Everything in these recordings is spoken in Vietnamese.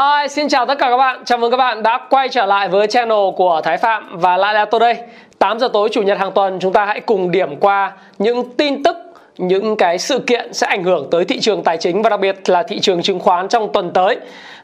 Hi, xin chào tất cả các bạn. Chào mừng các bạn đã quay trở lại với channel của Thái Phạm và lại là tôi đây. 8 giờ tối chủ nhật hàng tuần chúng ta hãy cùng điểm qua những tin tức những cái sự kiện sẽ ảnh hưởng tới thị trường tài chính và đặc biệt là thị trường chứng khoán trong tuần tới.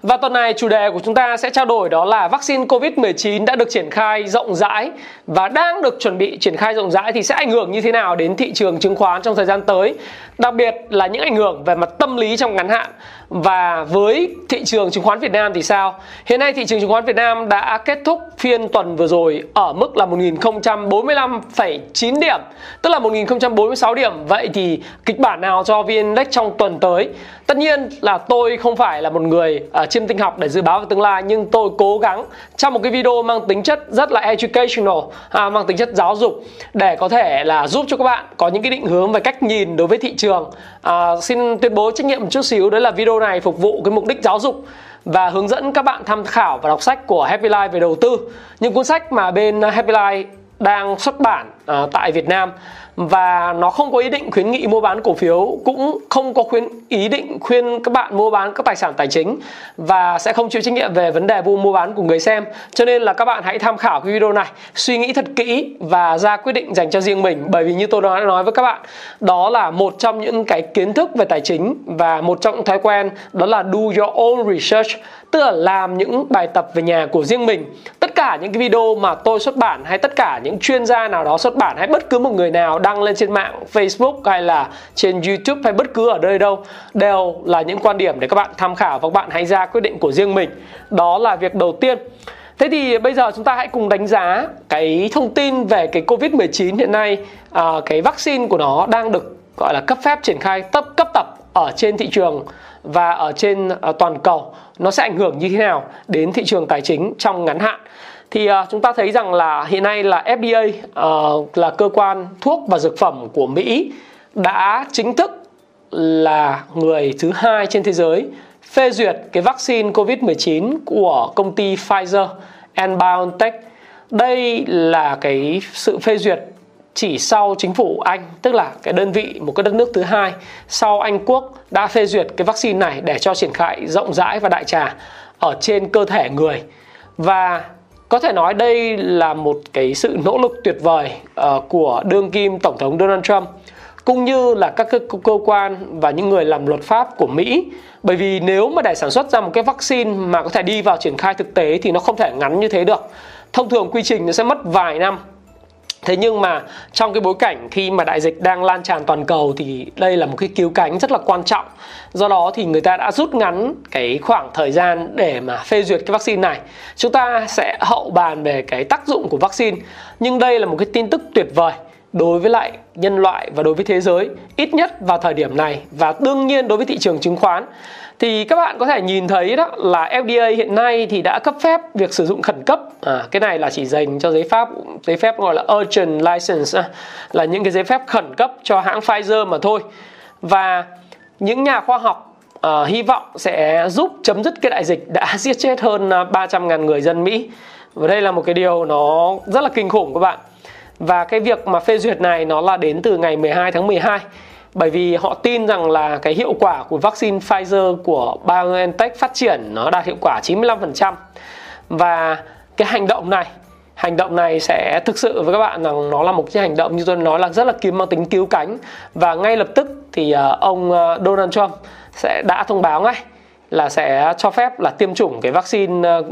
Và tuần này chủ đề của chúng ta sẽ trao đổi đó là vaccine Covid-19 đã được triển khai rộng rãi và đang được chuẩn bị triển khai rộng rãi thì sẽ ảnh hưởng như thế nào đến thị trường chứng khoán trong thời gian tới. Đặc biệt là những ảnh hưởng về mặt tâm lý trong ngắn hạn và với thị trường chứng khoán Việt Nam thì sao? Hiện nay thị trường chứng khoán Việt Nam đã kết thúc phiên tuần vừa rồi ở mức là 1045,9 điểm, tức là 1046 điểm. Vậy thì kịch bản nào cho VN Index trong tuần tới? Tất nhiên là tôi không phải là một người uh, chiêm tinh học để dự báo về tương lai nhưng tôi cố gắng trong một cái video mang tính chất rất là educational, à, mang tính chất giáo dục để có thể là giúp cho các bạn có những cái định hướng về cách nhìn đối với thị trường. À, xin tuyên bố trách nhiệm một chút xíu đấy là video này phục vụ cái mục đích giáo dục và hướng dẫn các bạn tham khảo và đọc sách của Happy Life về đầu tư. Những cuốn sách mà bên Happy Life đang xuất bản uh, tại Việt Nam. Và nó không có ý định khuyến nghị mua bán cổ phiếu cũng không có khuyến ý định khuyên các bạn mua bán các tài sản tài chính và sẽ không chịu trách nhiệm về vấn đề mua bán của người xem. Cho nên là các bạn hãy tham khảo cái video này suy nghĩ thật kỹ và ra quyết định dành cho riêng mình. Bởi vì như tôi đã nói với các bạn đó là một trong những cái kiến thức về tài chính và một trong những thói quen đó là do your own research tức là làm những bài tập về nhà của riêng mình. Tất cả những cái video mà tôi xuất bản hay tất cả những chuyên gia nào đó xuất bản hay bất cứ một người nào đăng lên trên mạng Facebook hay là trên YouTube hay bất cứ ở nơi đâu đều là những quan điểm để các bạn tham khảo và các bạn hãy ra quyết định của riêng mình. Đó là việc đầu tiên. Thế thì bây giờ chúng ta hãy cùng đánh giá cái thông tin về cái Covid-19 hiện nay à, cái vaccine của nó đang được gọi là cấp phép triển khai cấp cấp tập ở trên thị trường và ở trên à, toàn cầu nó sẽ ảnh hưởng như thế nào đến thị trường tài chính trong ngắn hạn thì uh, chúng ta thấy rằng là hiện nay là FDA uh, à, là cơ quan thuốc và dược phẩm của Mỹ đã chính thức là người thứ hai trên thế giới phê duyệt cái vaccine COVID-19 của công ty Pfizer and BioNTech. Đây là cái sự phê duyệt chỉ sau chính phủ Anh, tức là cái đơn vị một cái đất nước thứ hai sau Anh quốc đã phê duyệt cái vaccine này để cho triển khai rộng rãi và đại trà ở trên cơ thể người. Và có thể nói đây là một cái sự nỗ lực tuyệt vời uh, của đương kim tổng thống Donald Trump cũng như là các cơ, cơ quan và những người làm luật pháp của Mỹ. Bởi vì nếu mà để sản xuất ra một cái vaccine mà có thể đi vào triển khai thực tế thì nó không thể ngắn như thế được. Thông thường quy trình nó sẽ mất vài năm. Thế nhưng mà trong cái bối cảnh khi mà đại dịch đang lan tràn toàn cầu thì đây là một cái cứu cánh rất là quan trọng. Do đó thì người ta đã rút ngắn cái khoảng thời gian để mà phê duyệt cái vaccine này. Chúng ta sẽ hậu bàn về cái tác dụng của vaccine. Nhưng đây là một cái tin tức tuyệt vời đối với lại nhân loại và đối với thế giới ít nhất vào thời điểm này và đương nhiên đối với thị trường chứng khoán thì các bạn có thể nhìn thấy đó là FDA hiện nay thì đã cấp phép việc sử dụng khẩn cấp. À, cái này là chỉ dành cho giấy phép giấy phép gọi là urgent license là những cái giấy phép khẩn cấp cho hãng Pfizer mà thôi. Và những nhà khoa học uh, hy vọng sẽ giúp chấm dứt cái đại dịch đã giết chết hơn à, 300.000 người dân Mỹ. Và đây là một cái điều nó rất là kinh khủng các bạn. Và cái việc mà phê duyệt này nó là đến từ ngày 12 tháng 12 bởi vì họ tin rằng là cái hiệu quả của vaccine Pfizer của BioNTech phát triển nó đạt hiệu quả 95% và cái hành động này, hành động này sẽ thực sự với các bạn rằng nó là một cái hành động như tôi nói là rất là kiếm mang tính cứu cánh. Và ngay lập tức thì ờ, ông ờ, Donald Trump sẽ đã thông báo ngay là sẽ cho phép là tiêm chủng cái vaccine ờ,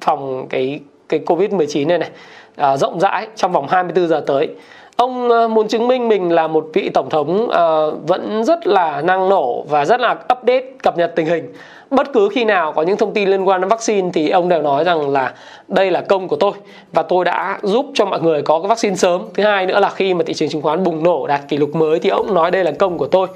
phòng cái cái Covid-19 này này rộng rãi trong vòng 24 giờ tới ông ờ, muốn chứng minh mình là một vị tổng thống uh, vẫn rất là năng nổ và rất là update cập nhật tình hình. Bất cứ khi nào có những thông tin liên quan đến vaccine thì ông đều nói rằng là đây là công của tôi và tôi đã giúp cho mọi người có cái vaccine sớm. Thứ hai nữa là khi mà thị trường chứng khoán bùng nổ đạt kỷ lục mới thì ông nói đây là công của tôi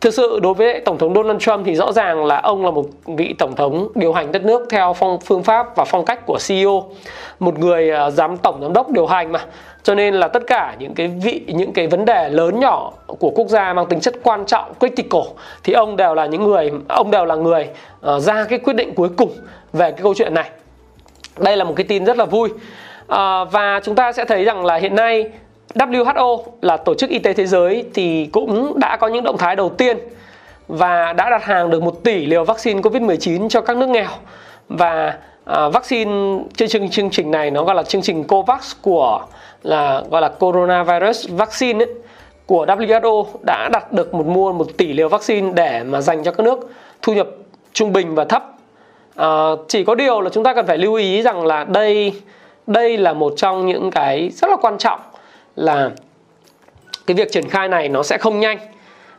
thực sự đối với tổng thống Donald Trump thì rõ ràng là ông là một vị tổng thống điều hành đất nước theo phong phương pháp và phong cách của CEO một người uh, giám tổng giám đốc điều hành mà. Cho nên là tất cả những cái vị những cái vấn đề lớn nhỏ của quốc gia mang tính chất quan trọng critical thì ông đều là những người ông đều là người uh, ra cái quyết định cuối cùng về cái câu chuyện này. Đây là một cái tin rất là vui. Uh, và chúng ta sẽ thấy rằng là hiện nay WHO là tổ chức y tế thế giới thì cũng đã có những động thái đầu tiên và đã đặt hàng được 1 tỷ liều vaccine COVID-19 cho các nước nghèo và à, vaccine chương trình chương trình này nó gọi là chương trình COVAX của là gọi là coronavirus vaccine ấy, của WHO đã đặt được một mua một tỷ liều vaccine để mà dành cho các nước thu nhập trung bình và thấp. À, chỉ có điều là chúng ta cần phải lưu ý rằng là đây đây là một trong những cái rất là quan trọng là cái việc triển khai này nó sẽ không nhanh.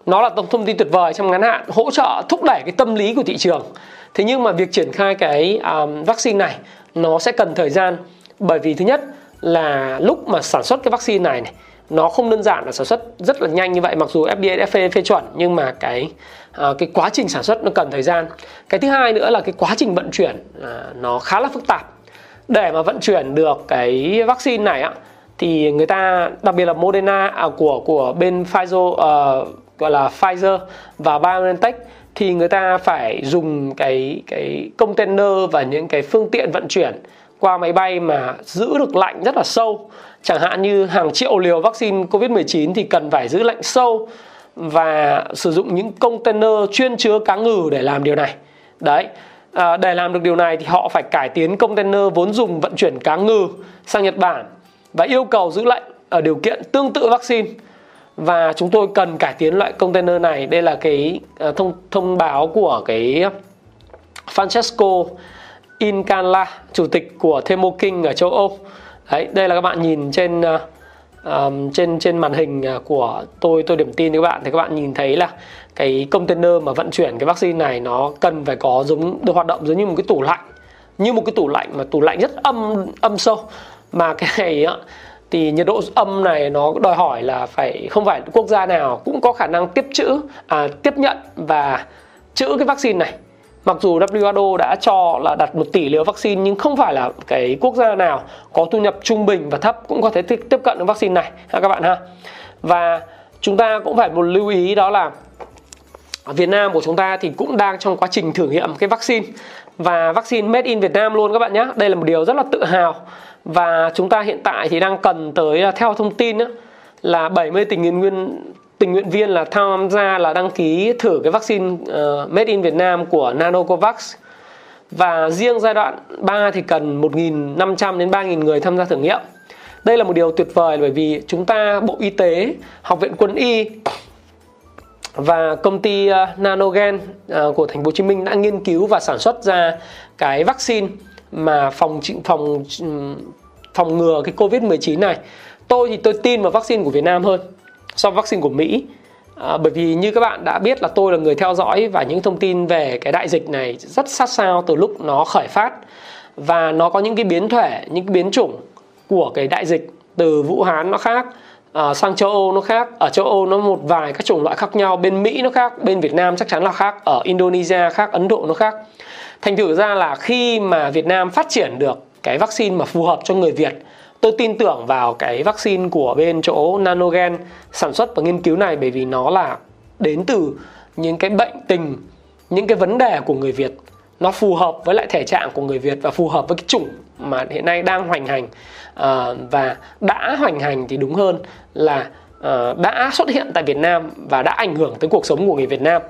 Nó là thông tin tuyệt vời trong ngắn hạn hỗ trợ thúc đẩy cái tâm lý của thị trường. Thế nhưng mà việc triển khai cái um, vaccine này nó sẽ cần thời gian bởi vì thứ nhất là lúc mà sản xuất cái vaccine này, này nó không đơn giản là sản xuất rất là nhanh như vậy mặc dù FDA đã phê phê chuẩn nhưng mà cái uh, cái quá trình sản xuất nó cần thời gian. Cái thứ hai nữa là cái quá trình vận chuyển uh, nó khá là phức tạp. Để mà vận chuyển được cái vaccine này á thì người ta đặc biệt là Moderna à, của của bên Pfizer uh, gọi là Pfizer và BioNTech thì người ta phải dùng cái cái container và những cái phương tiện vận chuyển qua máy bay mà giữ được lạnh rất là sâu. Chẳng hạn như hàng triệu liều vaccine Covid-19 thì cần phải giữ lạnh sâu và sử dụng những container chuyên chứa cá ngừ để làm điều này. Đấy à, để làm được điều này thì họ phải cải tiến container vốn dùng vận chuyển cá ngừ sang Nhật Bản và yêu cầu giữ lạnh ở ờ, điều kiện tương tự vaccine. Và chúng tôi cần cải tiến loại container này. Đây là cái ờ, thông thông báo của cái Francesco Incanla chủ tịch của Thermo King ở châu Âu. Đấy đây là các bạn nhìn trên um, trên trên màn hình của tôi tôi điểm tin với các bạn. Thì các bạn nhìn thấy là cái container mà vận chuyển cái vaccine này nó cần phải có giống được hoạt động giống như một cái tủ lạnh như một cái tủ lạnh mà tủ lạnh rất âm âm sâu mà cái này á thì nhiệt độ âm này nó đòi hỏi là phải không phải quốc gia nào cũng có khả năng tiếp chữ à, tiếp nhận và chữ cái vaccine này. Mặc dù WHO đã cho là đặt một tỷ liều vaccine nhưng không phải là cái quốc gia nào có thu nhập trung bình và thấp cũng có thể tiếp cận được vaccine này ha các bạn ha. Và chúng ta cũng phải một lưu ý đó là ở Việt Nam của chúng ta thì cũng đang trong quá trình thử nghiệm cái vaccine. Và vaccine made in Việt Nam luôn các bạn nhé đây là một điều rất là tự hào và chúng ta hiện tại thì đang cần tới à, theo thông tin là 70 tình nguyện viên tình nguyện viên là tham gia là đăng ký thử cái vaccine uh, made in Việt Nam của Nanocovax và riêng giai đoạn 3 thì cần 1.500 đến 3.000 người tham gia thử nghiệm. Đây là một điều tuyệt vời bởi vì chúng ta Bộ Y tế, Học viện Quân y và công ty uh, Nanogen uh, của thành phố Hồ Chí Minh đã nghiên cứu và sản xuất ra cái vaccine mà phòng phòng ừ, phòng ngừa cái Covid-19 này. Tôi thì tôi tin vào vaccine của Việt Nam hơn so với vaccine của Mỹ. À, bởi vì như các bạn đã biết là tôi là người theo dõi và những thông tin về cái đại dịch này rất sát sao từ lúc nó khởi phát và nó có những cái biến thể, những cái biến chủng của cái đại dịch từ Vũ Hán nó khác à, sang châu Âu nó khác ở châu Âu nó một vài các chủng loại khác nhau bên Mỹ nó khác bên Việt Nam chắc chắn là khác ở Indonesia khác Ấn Độ nó khác thành thử ra là khi mà Việt Nam phát triển được cái vaccine mà phù hợp cho người Việt tôi tin tưởng vào cái vaccine của bên chỗ Nanogen sản xuất và nghiên cứu này bởi vì nó là đến từ những cái bệnh tình những cái vấn đề của người Việt. Nó phù hợp với lại thể trạng của người Việt và phù hợp với cái chủng mà hiện nay đang hoành hành. À, và đã hoành hành thì đúng hơn là à, đã xuất hiện tại Việt Nam và đã ảnh hưởng tới cuộc sống của người Việt Nam.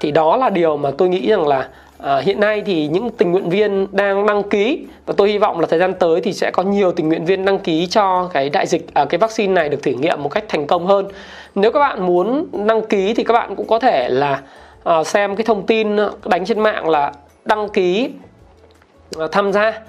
Thì đó là điều mà tôi nghĩ rằng là À, hiện nay thì những tình nguyện viên đang đăng ký và tôi hy vọng là thời gian tới thì sẽ có nhiều tình nguyện viên đăng ký cho cái đại dịch à, cái vaccine này được thử nghiệm một cách thành công hơn. Nếu các bạn muốn đăng ký thì các bạn cũng có thể là à, xem cái thông tin đánh trên mạng là đăng ký à, tham gia.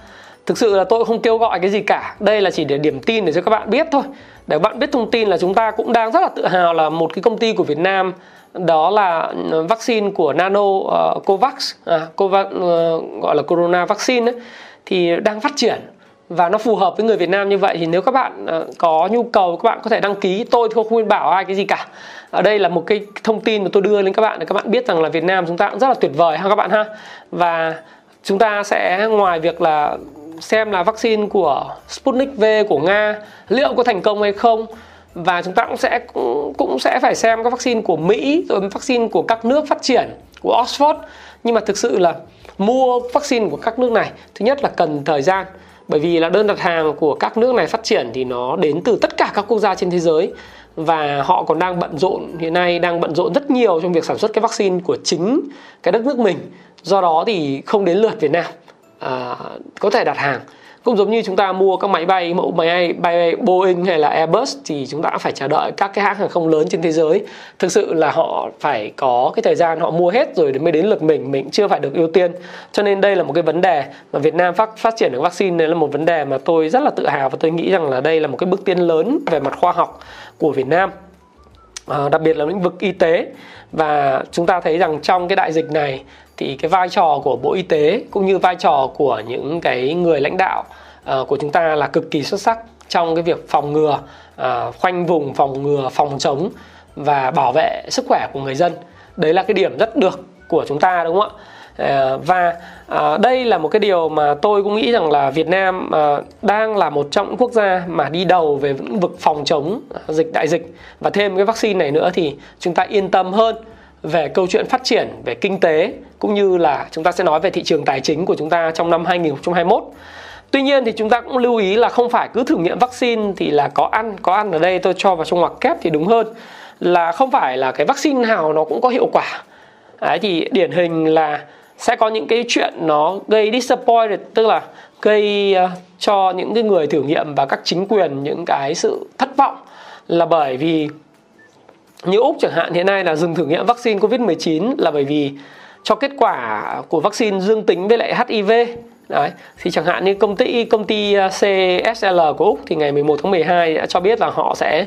Thực sự là tôi không kêu gọi cái gì cả. Đây là chỉ để điểm tin để cho các bạn biết thôi. Để bạn biết thông tin là chúng ta cũng đang rất là tự hào là một cái công ty của Việt Nam đó là ừ, vaccine của Nano uh, Covax, à, Covax uh, gọi là Corona vaccine ấy, thì đang phát triển và nó phù hợp với người Việt Nam như vậy. Thì nếu các bạn uh, có nhu cầu các bạn có thể đăng ký. Tôi không khuyên bảo ai cái gì cả. Ở đây là một cái thông tin mà tôi đưa lên các bạn để các bạn biết rằng là Việt Nam chúng ta cũng rất là tuyệt vời ha các bạn ha. Và chúng ta sẽ ngoài việc là xem là vaccine của Sputnik V của Nga liệu có thành công hay không. Và chúng ta cũng sẽ cũng, cũng sẽ phải xem các vaccine của Mỹ rồi vaccine của các nước phát triển của Oxford. Nhưng mà thực sự là mua vaccine của các nước này thứ nhất là cần thời gian. Bởi vì là đơn đặt hàng của các nước này phát triển thì nó đến từ tất cả các quốc gia trên thế giới. Và họ còn đang bận rộn hiện nay đang bận rộn rất nhiều trong việc sản xuất cái vaccine của chính cái đất nước mình. Do đó thì không đến lượt Việt Nam à, có thể đặt hàng. Cũng giống như chúng ta mua các máy bay mẫu máy bay Boeing hay là Airbus thì chúng ta phải chờ đợi các cái hãng hàng không lớn trên thế giới. Thực sự là họ phải có cái thời gian họ mua hết rồi mới đến lượt mình mình chưa phải được ưu tiên. Cho nên đây là một cái vấn đề mà Việt Nam phát phát triển được vaccine. Này là một vấn đề mà tôi rất là tự hào và tôi nghĩ rằng là đây là một cái bước tiến lớn về mặt khoa học của Việt Nam à, đặc biệt là lĩnh vực y tế. Và chúng ta thấy rằng trong cái đại dịch này thì cái vai trò của bộ y tế cũng như vai trò của những cái người lãnh đạo uh, của chúng ta là cực kỳ xuất sắc trong cái việc phòng ngừa uh, khoanh vùng phòng ngừa phòng chống và bảo vệ sức khỏe của người dân. Đấy là cái điểm rất được của chúng ta đúng không ạ? Ờ, và uh, đây là một cái điều mà tôi cũng nghĩ rằng là Việt Nam uh, đang là một trong những quốc gia mà đi đầu về lĩnh vực phòng chống dịch đại dịch. Và thêm cái vaccine này nữa thì chúng ta yên tâm hơn về câu chuyện phát triển về kinh tế cũng như là chúng ta sẽ nói về thị trường tài chính của chúng ta trong năm 2021. Tuy nhiên thì chúng ta cũng lưu ý là không phải cứ thử nghiệm vaccine thì là có ăn, có ăn ở đây tôi cho vào trong ngoặc kép thì đúng hơn là không phải là cái vaccine nào nó cũng có hiệu quả. Đấy thì điển hình là sẽ có những cái chuyện nó gây disappointed tức là gây ờ, cho những cái người thử nghiệm và các chính quyền những cái sự thất vọng là bởi vì như Úc chẳng hạn hiện nay là dừng thử nghiệm vaccine Covid-19 là bởi vì cho kết quả của vaccine dương tính với lại HIV Đấy, thì chẳng hạn như công ty công ty à, CSL của Úc thì ngày 11 tháng 12 đã cho biết là họ sẽ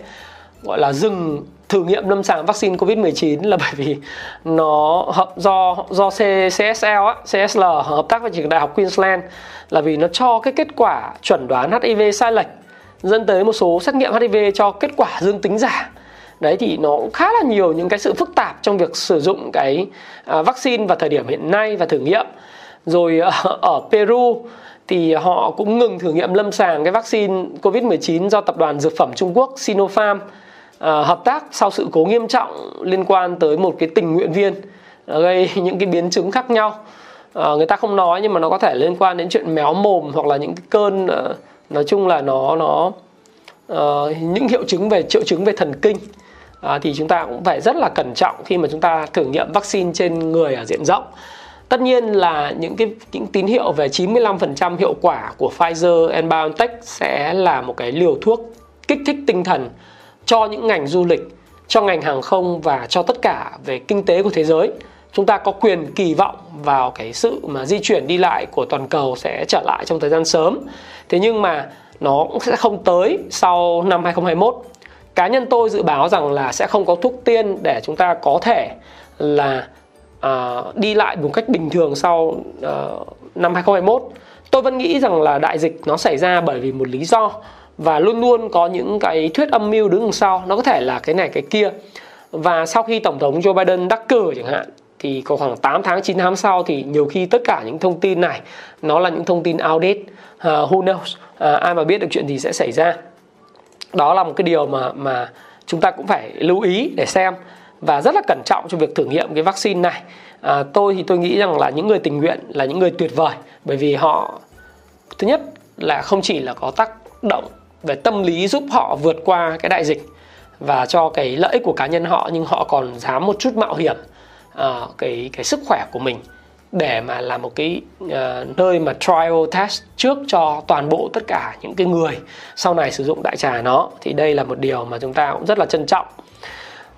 gọi là dừng thử nghiệm lâm sàng vaccine Covid-19 là bởi vì nó hợp do do CSL á, CSL hợp tác với trường đại học Queensland là vì nó cho cái kết quả chuẩn đoán HIV sai lệch dẫn tới một số xét nghiệm HIV cho kết quả dương tính giả đấy thì nó cũng khá là nhiều những cái sự phức tạp trong việc sử dụng cái uh, vaccine vào thời điểm hiện nay và thử nghiệm. Rồi uh, ở Peru thì họ cũng ngừng thử nghiệm lâm sàng cái vaccine Covid-19 do tập đoàn dược phẩm Trung Quốc Sinopharm À, hợp tác sau sự cố nghiêm trọng liên quan tới một cái tình nguyện viên à, gây những cái biến chứng khác nhau. À, người ta không nói nhưng mà nó có thể liên quan đến chuyện méo mồm hoặc là những cái cơn ờ, nói chung là nó nó những hiệu chứng về triệu chứng về thần kinh à, thì chúng ta cũng phải rất là cẩn trọng khi mà chúng ta thử nghiệm vaccine trên người ở diện rộng tất nhiên là những cái những tín hiệu về 95% hiệu quả của Pfizer and BioNTech sẽ là một cái liều thuốc kích thích tinh thần cho những ngành du lịch, cho ngành hàng không và cho tất cả về kinh tế của thế giới. Chúng ta có quyền kỳ vọng vào cái sự mà di chuyển đi lại của toàn cầu sẽ trở lại trong thời gian sớm. Thế nhưng mà nó cũng sẽ không tới sau năm 2021 cá nhân tôi dự báo rằng là sẽ không có thuốc tiên để chúng ta có thể là uh, đi lại một cách bình thường sau uh, năm 2021 tôi vẫn nghĩ rằng là đại dịch nó xảy ra bởi vì một lý do và luôn luôn có những cái thuyết âm mưu đứng đằng sau. Nó có thể là cái này cái kia. Và sau khi tổng thống Joe Biden đắc cử chẳng hạn thì có khoảng 8 tháng 9 tháng sau thì nhiều khi tất cả những thông tin này nó là những thông tin outdated. Uh, who knows? Uh, ai mà biết được chuyện gì sẽ xảy ra? Đó là một cái điều mà mà chúng ta cũng phải lưu ý để xem. Và rất là cẩn trọng trong việc thử nghiệm cái vaccine này. À, tôi thì tôi nghĩ rằng là những người tình nguyện là những người tuyệt vời. Bởi vì họ thứ nhất là không chỉ là có tác động về tâm lý giúp họ vượt qua cái đại dịch và cho cái lợi ích của cá nhân họ nhưng họ còn dám một chút mạo hiểm à, cái cái sức khỏe của mình để mà làm một cái uh, nơi mà trial test trước cho toàn bộ tất cả những cái người sau này sử dụng đại trà nó. Thì đây là một điều mà chúng ta cũng rất là trân trọng.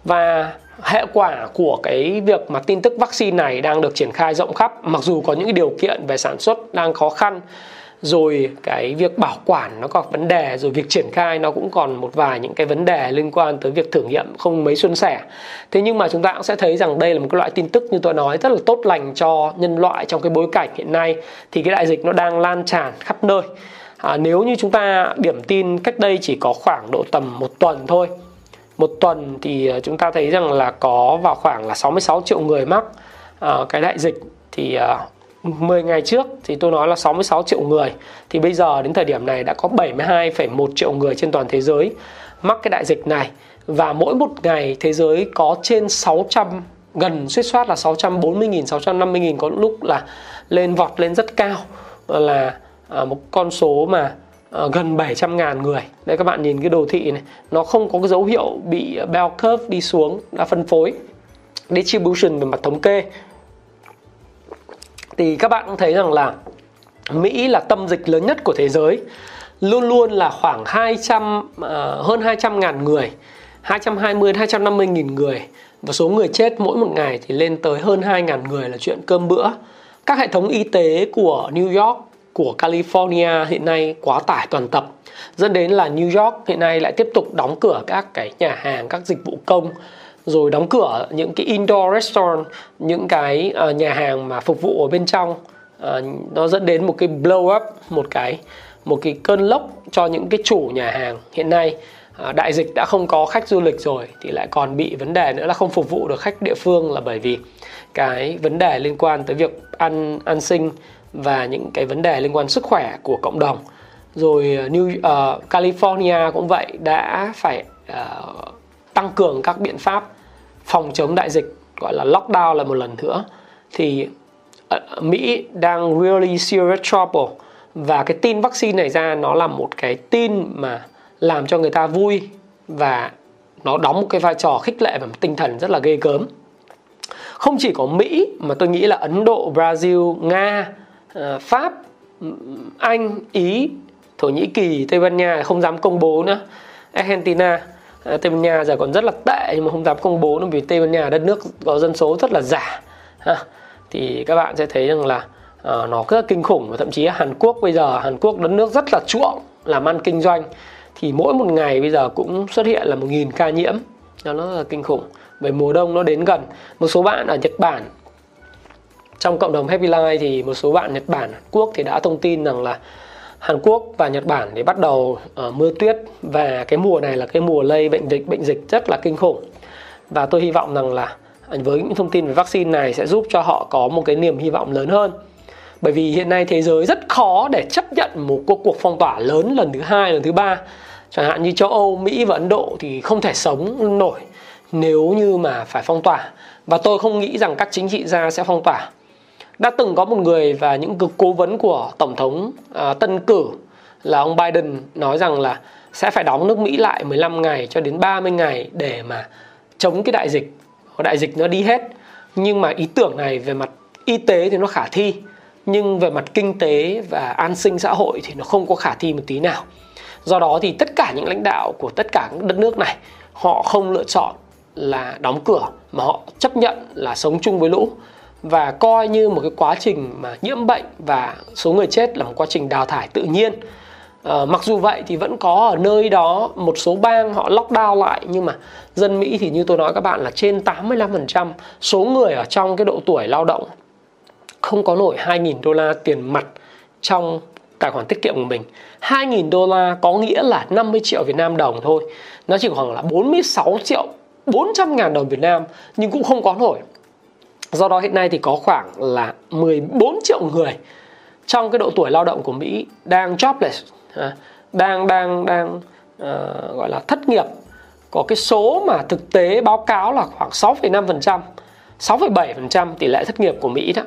Và hệ quả của cái việc mà tin tức vaccine này đang được triển khai rộng khắp mặc dù có những cái điều kiện về sản xuất đang khó khăn rồi cái việc bảo quản nó có vấn đề rồi việc triển khai nó cũng còn một vài những cái vấn đề liên quan tới việc thử nghiệm không mấy xuân sẻ. Thế nhưng mà chúng ta cũng sẽ thấy rằng đây là một cái loại tin tức như tôi nói rất là tốt lành cho nhân loại trong cái bối cảnh hiện nay thì cái đại dịch nó đang lan tràn khắp nơi. À, nếu như chúng ta điểm tin cách đây chỉ có khoảng độ tầm một tuần thôi một tuần thì à, chúng ta thấy rằng là có vào khoảng là 66 triệu người mắc à, cái đại dịch thì à, 10 ngày trước thì tôi nói là 66 triệu người. Thì bây giờ đến thời điểm này đã có 72,1 triệu người trên toàn thế giới mắc cái đại dịch này. Và mỗi một ngày thế giới có trên 600 gần suýt soát là 640.000 650.000 có lúc là lên vọt lên rất cao. Là à, một con số mà à, gần 700 ngàn người. Đây các bạn nhìn cái đồ thị này nó không có cái dấu hiệu bị bell curve đi xuống đã phân phối. Distribution về mặt thống kê thì các bạn cũng thấy rằng là Mỹ là tâm dịch lớn nhất của thế giới. Luôn luôn là khoảng 200 uh, ờ, hơn 200 ngàn người 220 250 nghìn người. Và số người chết mỗi một ngày thì lên tới hơn 2 ngàn người là chuyện cơm bữa. Các hệ thống y tế của New York của California hiện nay quá tải toàn tập. Dẫn đến là New York hiện nay lại tiếp tục đóng cửa các cái nhà hàng các dịch vụ công rồi đóng cửa những cái indoor restaurant những cái uh, nhà hàng mà phục vụ ở bên trong. Uh, nó dẫn đến một cái blow up một cái một cái cơn lốc cho những cái chủ nhà hàng. Hiện nay uh, đại dịch đã không có khách du lịch rồi thì lại còn bị vấn đề nữa là không phục vụ được khách địa phương là bởi vì cái vấn đề liên quan tới việc ăn ăn sinh và những cái vấn đề liên quan sức khỏe của cộng đồng. Rồi New uh, California cũng vậy đã phải uh, tăng cường các biện pháp phòng chống đại dịch gọi là lockdown là một lần nữa thì ờ, Mỹ đang really serious trouble. Và cái tin vaccine này ra nó là một cái tin mà làm cho người ta vui và nó đóng một cái vai trò khích lệ và tinh thần rất là ghê gớm. Không chỉ có Mỹ mà tôi nghĩ là Ấn Độ, Brazil, Nga, ờ, Pháp, Anh, Ý, Thổ Nhĩ Kỳ, Tây Ban Nha không dám công bố nữa, Argentina, Ờ, Tây Ban Nha giờ còn rất là tệ nhưng mà không dám công bố nữa vì Tây Ban Nha đất nước có dân số rất là giả. Thì các bạn sẽ thấy rằng là uh, nó rất là kinh khủng và thậm chí Hàn Quốc bây giờ Hàn Quốc đất nước rất là chuộng làm ăn kinh doanh. Thì mỗi một ngày bây giờ cũng xuất hiện là một nghìn ca nhiễm. Nó rất là kinh khủng. Về mùa đông nó đến gần. Một số bạn ở Nhật Bản trong cộng đồng Happy Life thì một số bạn Nhật Bản Hàn Quốc thì đã thông tin rằng là Hàn Quốc và Nhật Bản thì bắt đầu uh, mưa tuyết. Và cái mùa này là cái mùa lây bệnh dịch bệnh dịch rất là kinh khủng. Và tôi hy vọng rằng là với những thông tin về vaccine này sẽ giúp cho họ có một cái niềm hy vọng lớn hơn. Bởi vì hiện nay thế giới rất khó để chấp nhận một cuộc cuộc phong tỏa lớn lần thứ hai lần thứ ba. Chẳng hạn như châu Âu Mỹ và Ấn Độ thì không thể sống nổi nếu như mà phải phong tỏa. Và tôi không nghĩ rằng các chính trị gia sẽ phong tỏa đã từng có một người và những cực cố vấn của tổng thống à, tân cử là ông Biden nói rằng là sẽ phải đóng nước Mỹ lại 15 ngày cho đến 30 ngày để mà chống cái đại dịch. Đại dịch nó đi hết. Nhưng mà ý tưởng này về mặt y tế thì nó khả thi nhưng về mặt kinh tế và an sinh xã hội thì nó không có khả thi một tí nào. Do đó thì tất cả những lãnh đạo của tất cả các đất nước này họ không lựa chọn là đóng cửa mà họ chấp nhận là sống chung với lũ và coi như một cái quá trình mà nhiễm bệnh và số người chết là một quá trình đào thải tự nhiên. À, mặc dù vậy thì vẫn có ở nơi đó một số bang họ lockdown lại nhưng mà dân Mỹ thì như tôi nói các bạn là trên 85% số người ở trong cái độ tuổi lao động không có nổi 2.000 đô la tiền mặt trong tài khoản tiết kiệm của mình. 2.000 đô la có nghĩa là 50 triệu Việt Nam đồng thôi. Nó chỉ khoảng là 46 triệu 400 ngàn đồng Việt Nam Nhưng cũng không có nổi. Do đó hiện nay thì có khoảng là 14 triệu người Trong cái độ tuổi lao động của Mỹ Đang jobless à, Đang đang đang uh, gọi là thất nghiệp. Có cái số mà thực tế báo cáo là khoảng 6,5% 6,7% tỷ lệ thất nghiệp của Mỹ đó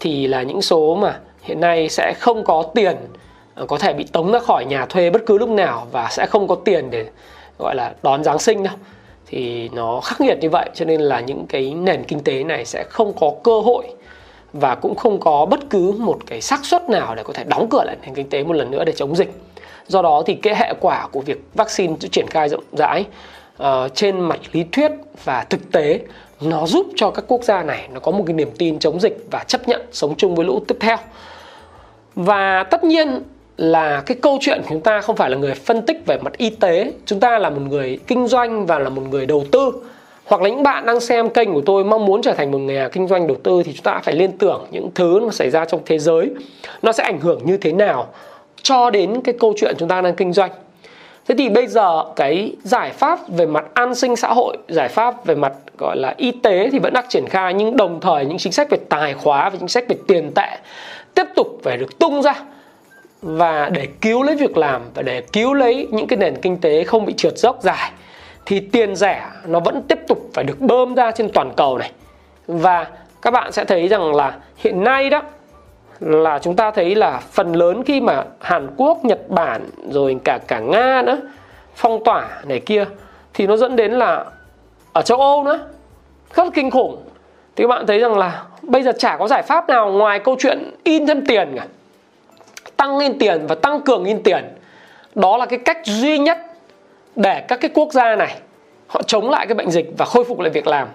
Thì là những số mà hiện nay sẽ không có tiền ờ, có thể bị tống ra khỏi nhà thuê bất cứ lúc nào và sẽ không có tiền để gọi là đón Giáng sinh đâu thì nó khắc nghiệt như vậy cho nên là những cái nền kinh tế này sẽ không có cơ hội và cũng không có bất cứ một cái xác suất nào để có thể đóng cửa lại nền kinh tế một lần nữa để chống dịch. Do đó thì cái hệ quả của việc vaccine triển khai rộng rãi uh, trên mặt lý thuyết và thực tế nó giúp cho các quốc gia này nó có một cái niềm tin chống dịch và chấp nhận sống chung với lũ tiếp theo. Và tất nhiên là cái câu chuyện của chúng ta không phải là người phân tích về mặt y tế. Chúng ta là một người kinh doanh và là một người đầu tư. Hoặc là những bạn đang xem kênh của tôi mong muốn trở thành một nhà kinh doanh đầu tư thì chúng ta phải liên tưởng những thứ nó xảy ra trong thế giới. Nó sẽ ảnh hưởng như thế nào cho đến cái câu chuyện chúng ta đang kinh doanh. Thế thì bây giờ cái giải pháp về mặt an sinh xã hội, giải pháp về mặt, gọi là, y tế thì vẫn đang triển khai, nhưng đồng thời những chính sách về tài khóa và chính sách về tiền tệ tiếp tục phải được tung ra và để cứu lấy việc làm và để cứu lấy những cái nền kinh tế không bị trượt dốc dài thì tiền rẻ nó vẫn tiếp tục phải được bơm ra trên toàn cầu này. Và các bạn sẽ thấy rằng là hiện nay đó là chúng ta thấy là phần lớn khi mà Hàn Quốc, Nhật Bản rồi cả cả Nga nữa phong tỏa này kia thì nó dẫn đến là ở châu Âu nữa rất là kinh khủng. Thì các bạn thấy rằng là bây giờ chả có giải pháp nào ngoài câu chuyện in thêm tiền cả tăng in tiền và tăng cường in tiền đó là cái cách duy nhất để các cái quốc gia này họ chống lại cái bệnh dịch và khôi phục lại việc làm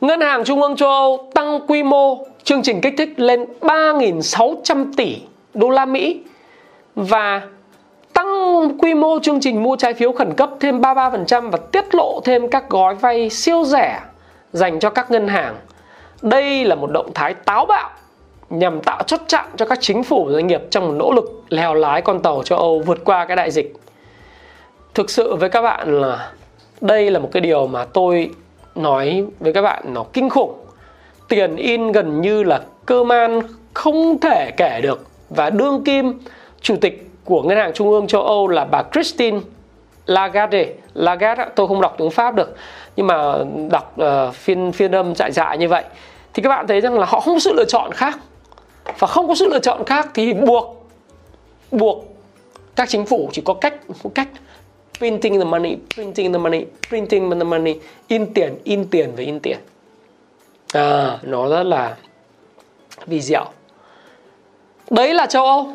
Ngân hàng Trung ương châu Âu tăng quy mô chương trình kích thích lên 3.600 tỷ đô la Mỹ và tăng quy mô chương trình mua trái phiếu khẩn cấp thêm 33% và tiết lộ thêm các gói vay siêu rẻ dành cho các ngân hàng. Đây là một động thái táo bạo nhằm tạo chốt chặn cho các chính phủ doanh nghiệp trong một nỗ lực lèo lái con tàu châu Âu vượt qua cái đại dịch. Thực sự với các bạn là đây là một cái điều mà tôi nói với các bạn nó kinh khủng. Tiền in gần như là cơ man không thể kể được. Và đương kim chủ tịch của ngân hàng trung ương châu Âu là bà Christine Lagarde. Lagarde tôi không đọc tiếng Pháp được nhưng mà đọc uh, phiên phiên âm dại dại như vậy. Thì các bạn thấy rằng là họ không có sự lựa chọn khác và không có sự lựa chọn khác thì buộc buộc các chính phủ chỉ có cách cách printing the money printing the money printing the money in tiền in tiền và in tiền. À nó rất là vì diệu. Đấy là châu âu.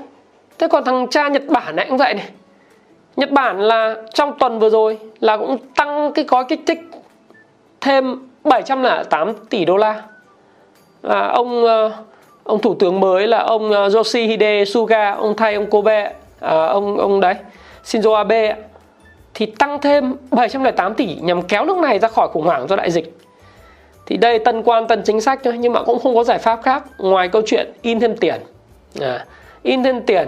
Thế còn thằng cha nhật bản này cũng vậy này. Nhật bản là trong tuần vừa rồi là cũng tăng cái gói kích thích thêm 708 tỷ đô la. À, ông uh, ông thủ tướng mới là ông ờ, Yoshihide Suga ông thay ông Kobe à, ông ông đấy Shinzo Abe thì tăng thêm 708 tỷ nhằm kéo nước này ra khỏi khủng hoảng do đại dịch. Thì đây tân quan tân chính sách thôi nhưng mà cũng không có giải pháp khác ngoài câu chuyện in thêm tiền. À, in thêm tiền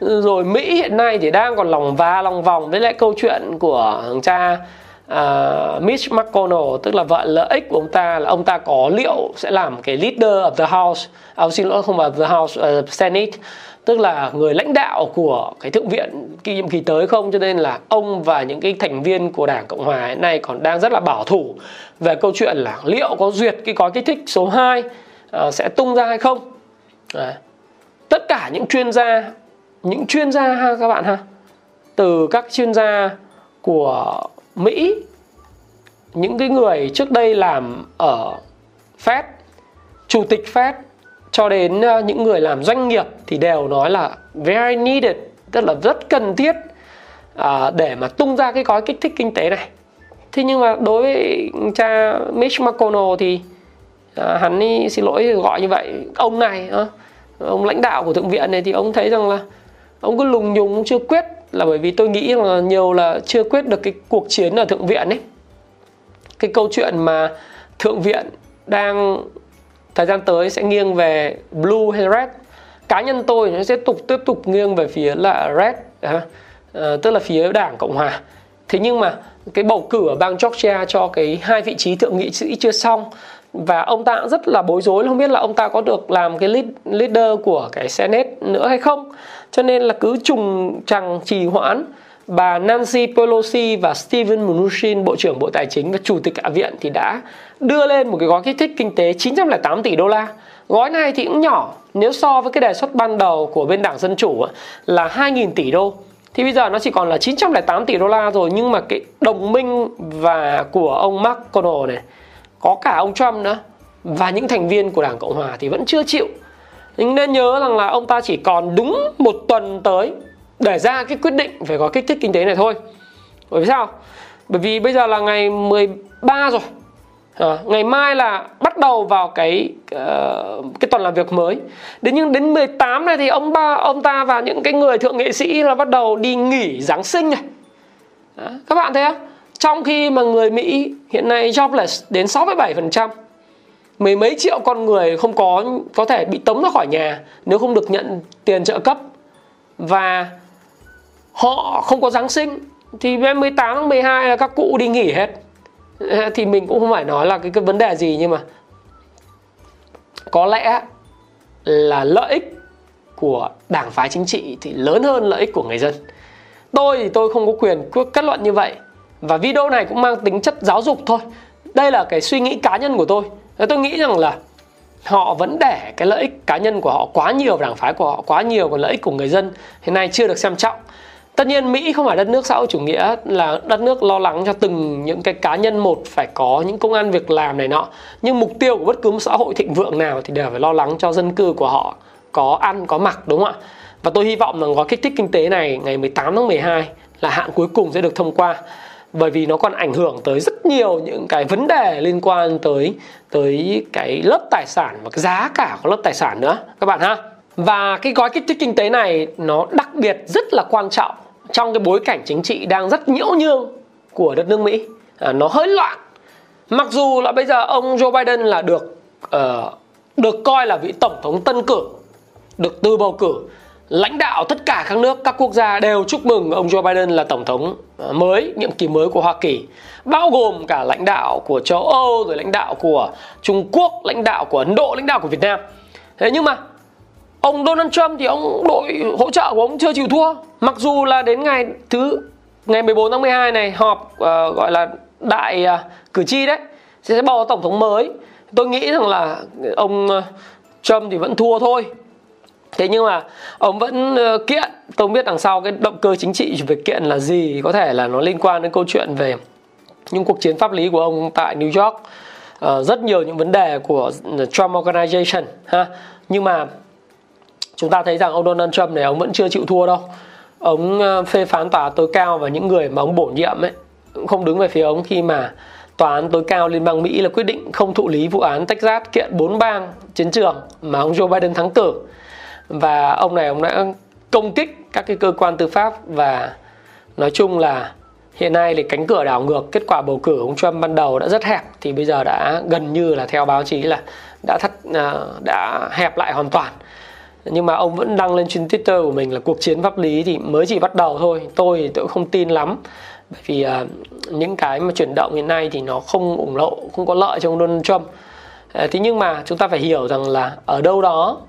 rồi Mỹ hiện nay thì đang còn lòng va lòng vòng với lại câu chuyện của thằng cha uh, Mitch McConnell tức là vợ lợi ích của ông ta là ông ta có liệu sẽ làm cái leader of the house à, xin lỗi không phải the house uh, senate tức là người lãnh đạo của cái thượng viện kỳ nhiệm kỳ tới không cho nên là ông và những cái thành viên của đảng cộng hòa hiện nay còn đang rất là bảo thủ về câu chuyện là liệu có duyệt cái gói kích thích số 2 uh, ờ, sẽ tung ra hay không à. tất cả những chuyên gia những chuyên gia ha các bạn ha từ các chuyên gia của Mỹ những cái người trước đây làm ở Fed chủ tịch Fed cho đến ờ, những người làm doanh nghiệp thì đều nói là very needed tức là rất cần thiết à, để mà tung ra cái gói kích thích kinh tế này. Thế nhưng mà đối với cha Mitch McConnell thì à, hắn ý, xin lỗi gọi như vậy ông này à, ông lãnh đạo của thượng viện này thì ông thấy rằng là ông cứ lùng nhùng chưa quyết là bởi vì tôi nghĩ là nhiều là chưa quyết được cái cuộc chiến ở thượng viện ấy. Cái câu chuyện mà thượng viện đang thời gian tới sẽ nghiêng về blue hay red. Cá nhân tôi nó sẽ tục tiếp tục nghiêng về phía là red à, à, tức là phía đảng cộng hòa. Thế nhưng mà cái bầu cử ở bang Georgia cho cái hai vị trí thượng nghị sĩ chưa xong và ông ta cũng rất là bối rối không biết là ông ta có được làm cái lead, leader của cái Senate nữa hay không cho nên là cứ trùng chằng trì hoãn bà Nancy Pelosi và Steven Mnuchin, Bộ trưởng Bộ Tài chính và Chủ tịch Hạ viện thì đã đưa lên một cái gói kích thích kinh tế 908 tỷ đô la. Gói này thì cũng nhỏ nếu so với cái đề xuất ban đầu của bên Đảng Dân Chủ là 2.000 tỷ đô. Thì bây giờ nó chỉ còn là 908 tỷ đô la rồi nhưng mà cái đồng minh và của ông McConnell này có cả ông Trump nữa và những thành viên của Đảng Cộng Hòa thì vẫn chưa chịu. Nhưng nên nhớ rằng là ông ta chỉ còn đúng một tuần tới để ra cái quyết định về gói kích thích kinh tế này thôi. Bởi vì sao? Bởi vì bây giờ là ngày 13 rồi. À, ngày mai là bắt đầu vào cái uh, cái tuần làm việc mới. Đến nhưng đến 18 này thì ông ba ông ta và những cái người thượng nghệ sĩ là bắt đầu đi nghỉ giáng sinh này. À, các bạn thấy không? Trong khi mà người Mỹ hiện nay jobless đến 6,7% mấy mấy triệu con người không có có thể bị tống ra khỏi nhà nếu không được nhận tiền trợ cấp. Và họ không có Giáng sinh thì đến 18 tháng 12 là các cụ đi nghỉ hết. Thì mình cũng không phải nói là cái, cái vấn đề gì nhưng mà có lẽ là lợi ích của đảng phái chính trị thì lớn hơn lợi ích của người dân. Tôi thì tôi không có quyền kết luận như vậy và video này cũng mang tính chất giáo dục thôi. Đây là cái suy nghĩ cá nhân của tôi tôi nghĩ rằng là họ vẫn để cái lợi ích cá nhân của họ quá nhiều đảng phái của họ, quá nhiều và lợi ích của người dân, hiện nay chưa được xem trọng. Tất nhiên mỹ không phải đất nước xã hội chủ nghĩa, là đất nước lo lắng cho từng những cái cá nhân một phải có những công an việc làm này nọ. Nhưng mục tiêu của bất cứ một xã hội thịnh vượng nào thì đều phải lo lắng cho dân cư của họ có ăn, có mặc, đúng không ạ? Và tôi hy vọng rằng gói kích thích kinh tế này ngày 18 tháng 12 là hạn cuối cùng sẽ được thông qua bởi vì nó còn ảnh hưởng tới rất nhiều những cái vấn đề liên quan tới tới cái lớp tài sản và cái giá cả của lớp tài sản nữa các bạn ha. Và cái gói kích thích kinh tế này nó đặc biệt rất là quan trọng trong cái bối cảnh chính trị đang rất nhiễu nhương của đất nước Mỹ. À, nó hơi loạn. Mặc dù là bây giờ ông Joe Biden là được uh, được coi là vị tổng thống tân cử được từ bầu cử lãnh đạo tất cả các nước các quốc gia đều chúc mừng ông Joe Biden là tổng thống mới nhiệm kỳ mới của Hoa Kỳ bao gồm cả lãnh đạo của châu Âu rồi lãnh đạo của Trung Quốc lãnh đạo của Ấn Độ lãnh đạo của Việt Nam. Thế nhưng mà ông Donald Trump thì ông đội hỗ trợ của ông chưa chịu thua. Mặc dù là đến ngày thứ ngày 14 tháng 12 này họp uh, gọi là đại uh, cử tri đấy sẽ bầu tổng thống mới. Tôi nghĩ rằng là ông uh, Trump thì vẫn thua thôi thế nhưng mà ông vẫn ờ, kiện. Tôi không biết đằng sau cái động cơ chính trị về kiện là gì. Có thể là nó liên quan đến câu chuyện về những cuộc chiến pháp lý của ông tại New York. Uh, rất nhiều những vấn đề của ờ, Trump Organization ha. Nhưng mà chúng ta thấy rằng ông Donald Trump này ông vẫn chưa chịu thua đâu. Ông phê phán tòa tối cao và những người mà ông bổ nhiệm ấy cũng không đứng về phía ông khi mà tòa án tối cao liên bang Mỹ là quyết định không thụ lý vụ án Texas kiện bốn bang chiến trường mà ông Joe Biden thắng cử và ông này ông đã công kích các cái cơ quan tư pháp và nói chung là hiện nay thì cánh cửa đảo ngược kết quả bầu cử ông Trump ban đầu đã rất hẹp thì bây giờ đã gần như là theo báo chí là đã thắt à, đã hẹp lại hoàn toàn. Nhưng mà ông vẫn đăng lên trên Twitter của mình là cuộc chiến pháp lý thì mới chỉ bắt đầu thôi tôi thì tôi không tin lắm. Bởi vì uh, những cái mà chuyển động hiện nay thì nó không ủng hộ không có lợi cho ông Donald Trump. Uh, thế nhưng mà chúng ta phải hiểu rằng là ở đâu đó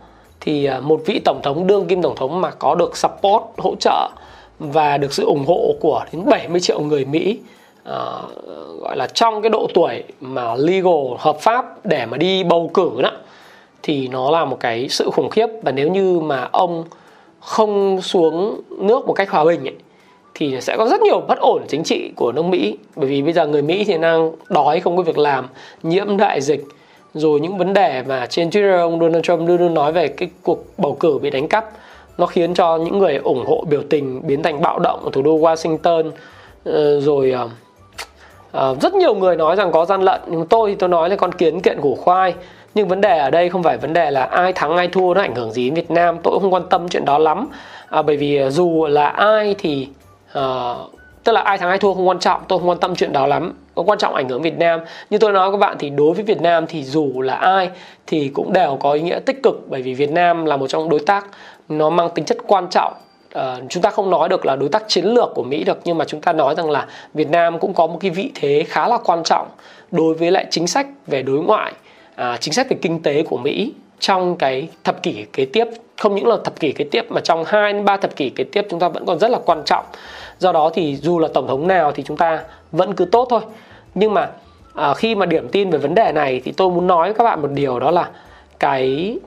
thì à, một vị tổng thống đương kim tổng thống mà có được support hỗ trợ và được sự ủng hộ của đến 70 triệu người Mỹ uh, gọi là trong cái độ tuổi mà legal hợp pháp để mà đi bầu cử đó thì nó là một cái sự khủng khiếp. Và nếu như mà ông không xuống nước một cách hòa bình ấy, thì sẽ có rất nhiều bất ổn chính trị của nước Mỹ. Bởi vì bây giờ người Mỹ thì đang đói không có việc làm nhiễm đại dịch rồi những vấn đề mà trên Twitter ông Donald Trump luôn luôn nói về cái cuộc bầu cử bị đánh cắp nó khiến cho những người ủng hộ biểu tình biến thành bạo động ở thủ đô Washington. Ờ, rồi ờ, ờ, rất nhiều người nói rằng có gian lận nhưng tôi thì tôi nói là con kiến kiện củ khoai. Nhưng vấn đề ở đây không phải vấn đề là ai thắng ai thua nó ảnh hưởng gì đến Việt Nam tôi cũng không quan tâm chuyện đó lắm. À, bởi vì dù là ai thì uh, tức là ai thắng ai thua không quan trọng tôi không quan tâm chuyện đó lắm. Có quan trọng ảnh hưởng Việt Nam. Như tôi nói các bạn thì đối với Việt Nam thì dù là ai thì cũng đều có ý nghĩa tích cực bởi vì Việt Nam là một trong đối tác nó mang tính chất quan trọng. Uh, chúng ta không nói được là đối tác chiến lược của Mỹ được nhưng mà chúng ta nói rằng là Việt Nam cũng có một cái vị thế khá là quan trọng đối với lại chính sách về đối ngoại uh, chính sách về kinh tế của Mỹ trong cái thập kỷ kế tiếp. Không những là thập kỷ kế tiếp mà trong 2 đến 3 thập kỷ kế tiếp chúng ta vẫn còn rất là quan trọng. Do đó thì dù là tổng thống nào thì chúng ta vẫn cứ tốt thôi. Nhưng mà à, khi mà điểm tin về vấn đề này thì tôi muốn nói với các bạn một điều đó là cái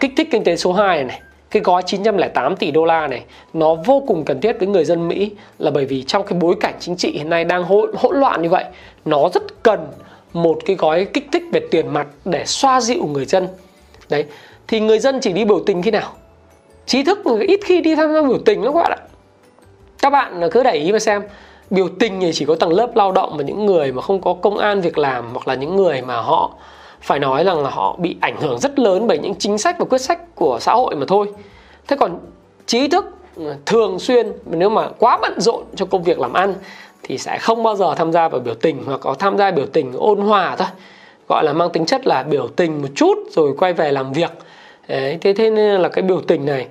kích thích kinh tế số 2 này, này cái gói 908 tỷ đô la này nó vô cùng cần thiết với người dân Mỹ là bởi vì trong cái bối cảnh chính trị hiện nay đang hỗn, hỗn loạn như vậy nó rất cần một cái gói kích thích về tiền mặt để xoa dịu người dân. Đấy thì người dân chỉ đi biểu tình khi nào? Trí thức ít khi đi tham gia biểu tình lắm các bạn ạ các bạn cứ để ý mà xem. Biểu tình thì chỉ có tầng lớp lao động và những người mà không có công an việc làm hoặc là những người mà họ phải nói rằng là họ bị ảnh hưởng rất lớn bởi những chính sách và quyết sách của xã hội mà thôi. Thế còn trí thức ừ, thường xuyên nếu mà quá bận rộn cho công việc làm ăn thì sẽ không bao giờ tham gia vào biểu tình hoặc có tham gia biểu tình ôn hòa thôi. Gọi là mang tính chất là biểu tình một chút rồi quay về làm việc. Đấy, thế thế nên là cái biểu tình này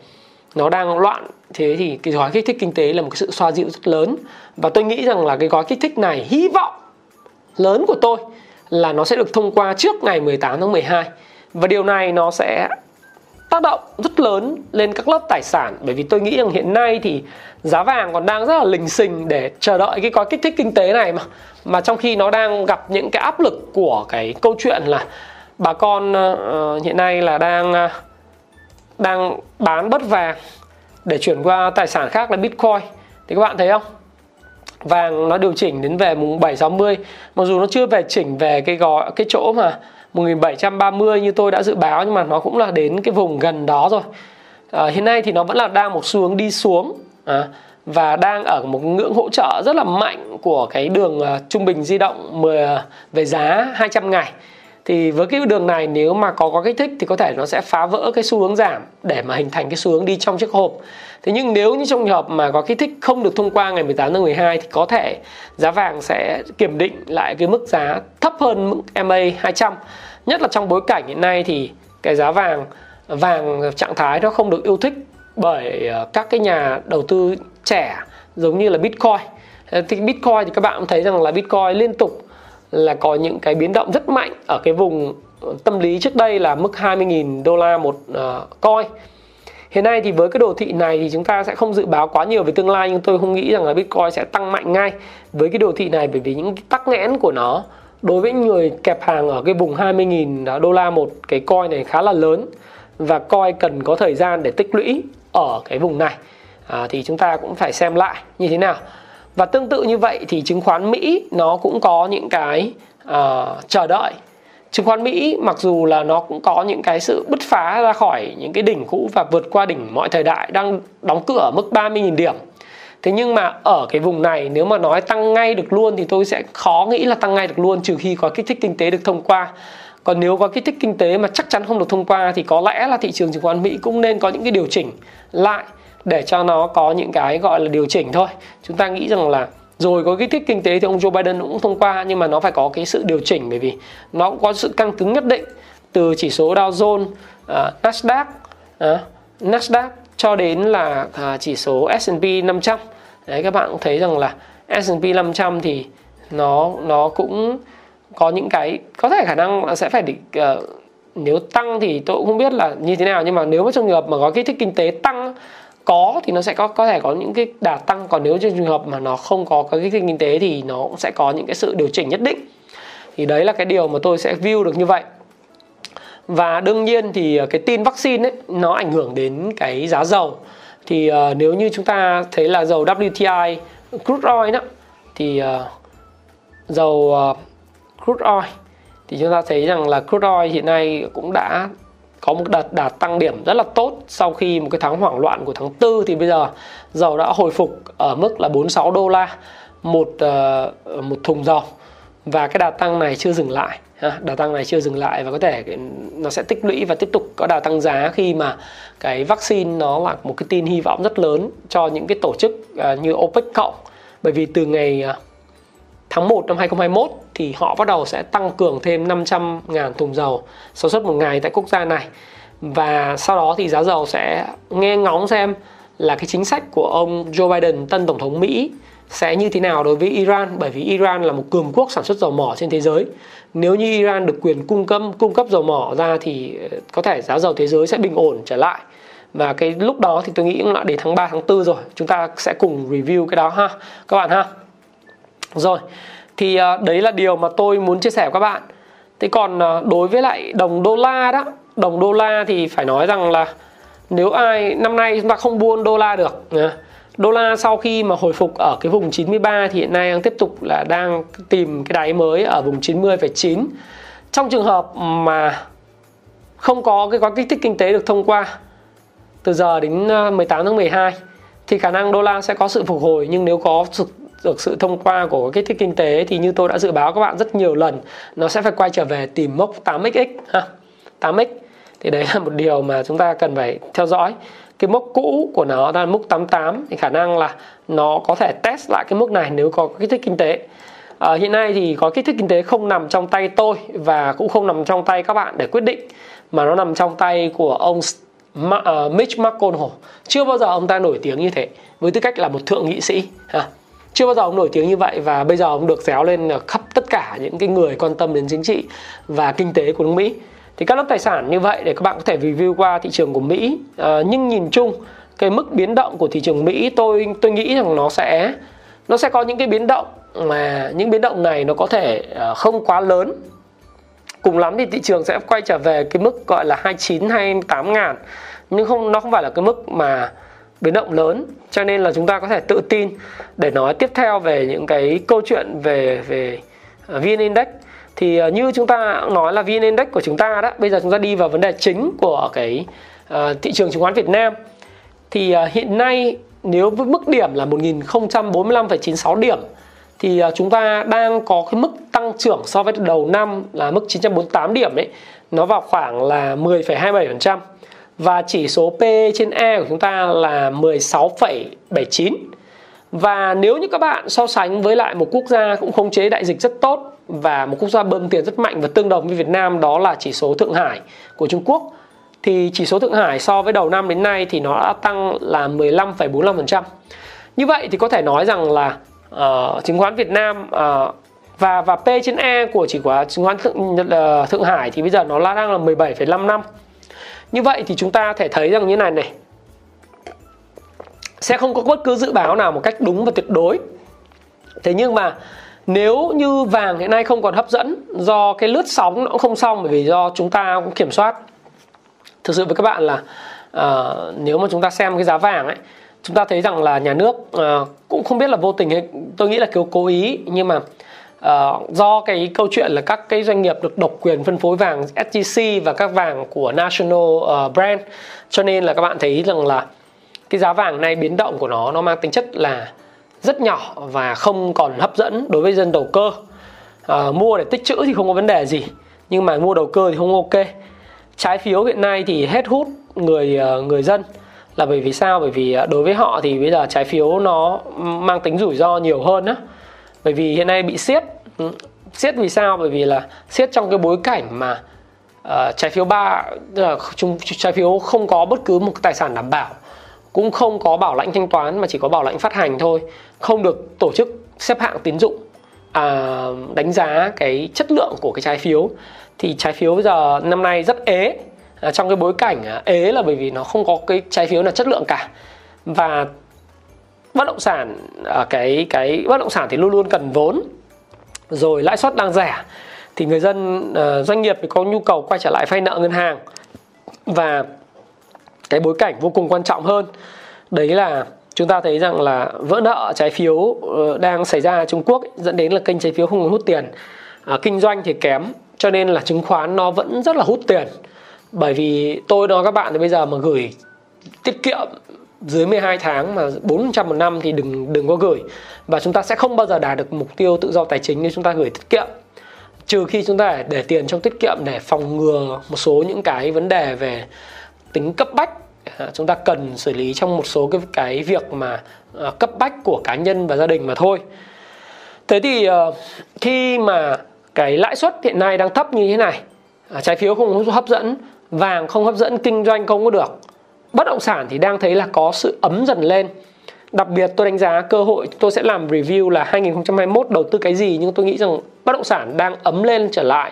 nó đang loạn thế thì cái gói kích thích kinh tế là một cái sự xoa dịu rất lớn. Và tôi nghĩ rằng là cái gói kích thích này hy vọng lớn của tôi là nó sẽ được thông qua trước ngày 18 tháng 12 và điều này nó sẽ tác động rất lớn lên các lớp tài sản. Bởi vì tôi nghĩ rằng hiện nay thì giá vàng còn đang rất là lình xình để chờ đợi cái gói kích thích kinh tế này mà mà trong khi nó đang gặp những cái áp lực của cái câu chuyện là bà con uh, hiện nay là đang uh, đang bán bất vàng để chuyển qua tài sản khác là Bitcoin. Thì các bạn thấy không? Vàng nó điều chỉnh đến về mùng 760 mặc dù nó chưa về chỉnh về cái gói cái chỗ mà 1730 như tôi đã dự báo nhưng mà nó cũng là đến cái vùng gần đó rồi. À, hiện nay thì nó vẫn là đang một xu hướng đi xuống à, và đang ở một ngưỡng hỗ trợ rất là mạnh của cái đường uh, trung bình di động 10 à, về giá 200 ngày thì với cái đường này, nếu mà có có kích thích thì có thể nó sẽ phá vỡ cái xu hướng giảm để mà hình thành cái xu hướng đi trong chiếc hộp. Thế nhưng nếu như trong trường hợp mà có kích thích không được thông qua ngày 18 tháng 12 thì có thể giá vàng sẽ kiểm định lại cái mức giá thấp hơn mức MA 200 nhất là trong bối cảnh hiện nay thì cái giá vàng vàng trạng thái nó không được yêu thích bởi ờ, các cái nhà đầu tư trẻ giống như là Bitcoin. Ờ, thì Bitcoin thì các bạn cũng thấy rằng là Bitcoin liên tục là có những cái biến động rất mạnh ở cái vùng ờ, tâm lý trước đây là mức 20.000 đô la một ờ, uh, coin. Hiện nay thì với cái đồ thị này thì chúng ta sẽ không dự báo quá nhiều về tương lai nhưng tôi không nghĩ rằng là Bitcoin sẽ tăng mạnh ngay với cái đồ thị này bởi vì những cái tắc nghẽn của nó đối với người kẹp hàng ở cái vùng 20.000 đô la một cái coin này khá là lớn và coin cần có thời gian để tích lũy ở cái vùng này à, thì chúng ta cũng phải xem lại như thế nào và tương tự như vậy thì chứng khoán Mỹ nó cũng có những cái uh, chờ đợi. Chứng khoán Mỹ mặc dù là nó cũng có những cái sự bứt phá ra khỏi những cái đỉnh cũ và vượt qua đỉnh mọi thời đại đang đóng cửa ở mức 30.000 điểm. Thế nhưng mà ở cái vùng này nếu mà nói tăng ngay được luôn thì tôi sẽ khó nghĩ là tăng ngay được luôn trừ khi có kích thích kinh tế được thông qua. Còn nếu có kích thích kinh tế mà chắc chắn không được thông qua thì có lẽ là thị trường chứng khoán Mỹ cũng nên có những cái điều chỉnh lại để cho nó có những cái gọi là điều chỉnh thôi chúng ta nghĩ rằng là rồi có kích thích kinh tế thì ông Joe Biden cũng thông qua nhưng mà nó phải có cái sự điều chỉnh bởi vì nó cũng có sự căng cứng nhất định từ chỉ số Dow Jones, uh, Nasdaq, uh, Nasdaq cho đến là uh, chỉ số S&P 500. Đấy các bạn cũng thấy rằng là S&P 500 thì nó nó cũng có những cái có thể khả năng là sẽ phải định uh, nếu tăng thì tôi cũng không biết là như thế nào nhưng mà nếu mà trong trường hợp mà có kích thích kinh tế tăng có thì nó sẽ có có thể có những cái đà tăng còn nếu trong trường hợp mà nó không có cái kích thích kinh tế thì nó cũng sẽ có những cái sự điều chỉnh nhất định. Thì đấy là cái điều mà tôi sẽ view được như vậy. Và đương nhiên thì ờ, cái tin vaccine ấy nó ảnh hưởng đến cái giá dầu. Thì uh, nếu như chúng ta thấy là dầu WTI crude oil đó thì uh, dầu uh, crude oil thì chúng ta thấy rằng là crude oil hiện nay cũng đã có một đợt đạt tăng điểm rất là tốt sau khi một cái tháng hoảng loạn của tháng 4 thì bây giờ dầu đã hồi phục ở mức là 46 đô la một uh, một thùng dầu. Và cái đà tăng này chưa dừng lại đà tăng này chưa dừng lại và có thể nó sẽ tích lũy và tiếp tục có đà tăng giá khi mà cái vaccine nó là một cái tin hy vọng rất lớn cho những cái tổ chức ờ, như OPEC cộng. Bởi vì từ ngày ờ, tháng 1 năm 2021 thì họ bắt đầu sẽ tăng cường thêm 500 ngàn thùng dầu sản xuất một ngày tại quốc gia này. Và sau đó thì giá dầu sẽ nghe ngóng xem là cái chính sách của ông Joe Biden, tân tổng thống Mỹ, sẽ như thế nào đối với Iran. Bởi vì Iran là một cường quốc sản xuất dầu mỏ trên thế giới. Nếu như Iran được quyền cung cấp cung cấp dầu mỏ ra thì ờ, có thể giá dầu thế giới sẽ bình ổn trở lại. Và cái lúc đó thì tôi nghĩ cũng là đến tháng 3 tháng 4 rồi. Chúng ta sẽ cùng review cái đó ha. Các bạn ha rồi, thì à, đấy là điều mà tôi muốn chia sẻ với các bạn. Thế còn à, đối với lại đồng đô la đó, đồng đô la thì phải nói rằng là nếu ai năm nay chúng ta không buôn đô la được Đô la sau khi mà hồi phục ở cái vùng 93 thì hiện nay đang tiếp tục là đang tìm cái đáy mới ở vùng 90,9. Trong trường hợp mà không có cái gói kích thích kinh tế được thông qua từ giờ đến à, 18 tháng 12 thì khả năng đô la sẽ có sự phục hồi nhưng nếu có sự được sự thông qua của kích thích kinh tế thì như tôi đã dự báo các bạn rất nhiều lần nó sẽ phải quay trở về tìm mốc 8xx ha 8x thì đấy là một điều mà chúng ta cần phải theo dõi. Cái mốc cũ của nó là mức 88 thì khả năng là nó có thể test lại cái mức này nếu có kích thích kinh tế. À, hiện nay thì có kích thích kinh tế không nằm trong tay tôi và cũng không nằm trong tay các bạn để quyết định mà nó nằm trong tay của ông uh, Mitch McConnell. Chưa bao giờ ông ta nổi tiếng như thế với tư cách là một thượng nghị sĩ ha chưa bao giờ ông nổi tiếng như vậy và bây giờ ông được déo lên khắp tất cả những cái người quan tâm đến chính trị và kinh tế của nước Mỹ. Thì các lớp tài sản như vậy để các bạn có thể review qua thị trường của Mỹ. À, nhưng nhìn chung cái mức biến động của thị trường Mỹ tôi tôi nghĩ rằng nó sẽ nó sẽ có những cái biến động mà những biến động này nó có thể ờ, không quá lớn. Cùng lắm thì thị trường sẽ quay trở về cái mức gọi là 29 28 ngàn. Nhưng không nó không phải là cái mức mà biến động lớn. Cho nên là chúng ta có thể tự tin để nói tiếp theo về những cái câu chuyện về về à, VN Index. Thì à, như chúng ta nói là VN Index của chúng ta đó bây giờ chúng ta đi vào vấn đề chính của cái uh, thị trường chứng khoán Việt Nam. Thì uh, hiện nay nếu với mức điểm là 1045,96 điểm thì uh, chúng ta đang có cái mức tăng trưởng so với đầu năm là mức 948 điểm ấy, nó vào khoảng là 10,27% và chỉ số P trên E của chúng ta là 16,79 và nếu như các bạn so sánh với lại một quốc gia cũng khống chế đại dịch rất tốt và một quốc gia bơm tiền rất mạnh và tương đồng với Việt Nam đó là chỉ số Thượng Hải của Trung Quốc thì chỉ số Thượng Hải so với đầu năm đến nay thì nó đã tăng là 15,45%. Như vậy thì có thể nói rằng là uh, chứng khoán Việt Nam uh, và và P trên E của chỉ của chứng khoán Thượng, uh, Thượng Hải thì bây giờ nó đang là 17,5 năm. Như vậy thì chúng ta thể thấy rằng như này này sẽ không có bất cứ dự báo nào một cách đúng và tuyệt đối. Thế nhưng mà nếu như vàng hiện nay không còn hấp dẫn do cái lướt sóng nó cũng không xong bởi vì do chúng ta cũng kiểm soát thực sự với các bạn là uh, nếu mà chúng ta xem cái giá vàng ấy chúng ta thấy rằng là nhà nước uh, cũng không biết là vô tình hay tôi nghĩ là kiểu cố ý nhưng mà uh, do cái câu chuyện là các cái doanh nghiệp được độc quyền phân phối vàng SJC và các vàng của National uh, Brand. Cho nên là các bạn thấy rằng là cái giá vàng này biến động của nó nó mang tính chất là rất nhỏ và không còn hấp dẫn đối với dân đầu cơ. Uh, mua để tích trữ thì không có vấn đề gì nhưng mà mua đầu cơ thì không ok. Trái phiếu hiện nay thì hết hút người uh, người dân là bởi vì sao? Bởi vì đối với họ thì bây giờ trái phiếu nó mang tính rủi ro nhiều hơn á bởi vì hiện nay bị siết. Ừ, siết vì sao? Bởi vì là siết trong cái bối cảnh mà uh, trái phiếu ba là trái phiếu không có bất cứ một tài sản đảm bảo cũng không có bảo lãnh thanh toán mà chỉ có bảo lãnh phát hành thôi không được tổ chức xếp hạng tín dụng à, đánh giá cái chất lượng của cái trái phiếu. Thì trái phiếu bây giờ năm nay rất ế. À, trong cái bối cảnh à, ế là bởi vì nó không có cái trái phiếu là chất lượng cả. Và bất động sản ở cái cái bất động sản thì luôn luôn cần vốn rồi lãi suất đang rẻ. Thì người dân ờ, doanh nghiệp thì có nhu cầu quay trở lại vay nợ ngân hàng. Và cái bối cảnh vô cùng quan trọng hơn đấy là chúng ta thấy rằng là vỡ nợ trái phiếu ờ, đang xảy ra ở Trung Quốc dẫn đến là kênh trái phiếu không hút tiền. À, kinh doanh thì kém cho nên là chứng khoán nó vẫn rất là hút tiền. Bởi vì tôi nói các bạn thì bây giờ mà gửi tiết kiệm dưới 12 tháng mà 400 một năm thì đừng đừng có gửi. Và chúng ta sẽ không bao giờ đạt được mục tiêu tự do tài chính nếu chúng ta gửi tiết kiệm. Trừ khi chúng ta để tiền trong tiết kiệm để phòng ngừa một số những cái vấn đề về tính cấp bách à, chúng ta cần xử lý trong một số cái cái việc mà à, cấp bách của cá nhân và gia đình mà thôi. Thế thì ờ, khi mà cái lãi suất hiện nay đang thấp như thế này à, trái phiếu không hấp dẫn, vàng không hấp dẫn, kinh doanh không có được bất động sản thì đang thấy là có sự ấm dần lên. Đặc biệt tôi đánh giá cơ hội tôi sẽ làm review là 2021 đầu tư cái gì nhưng tôi nghĩ rằng bất động sản đang ấm lên trở lại.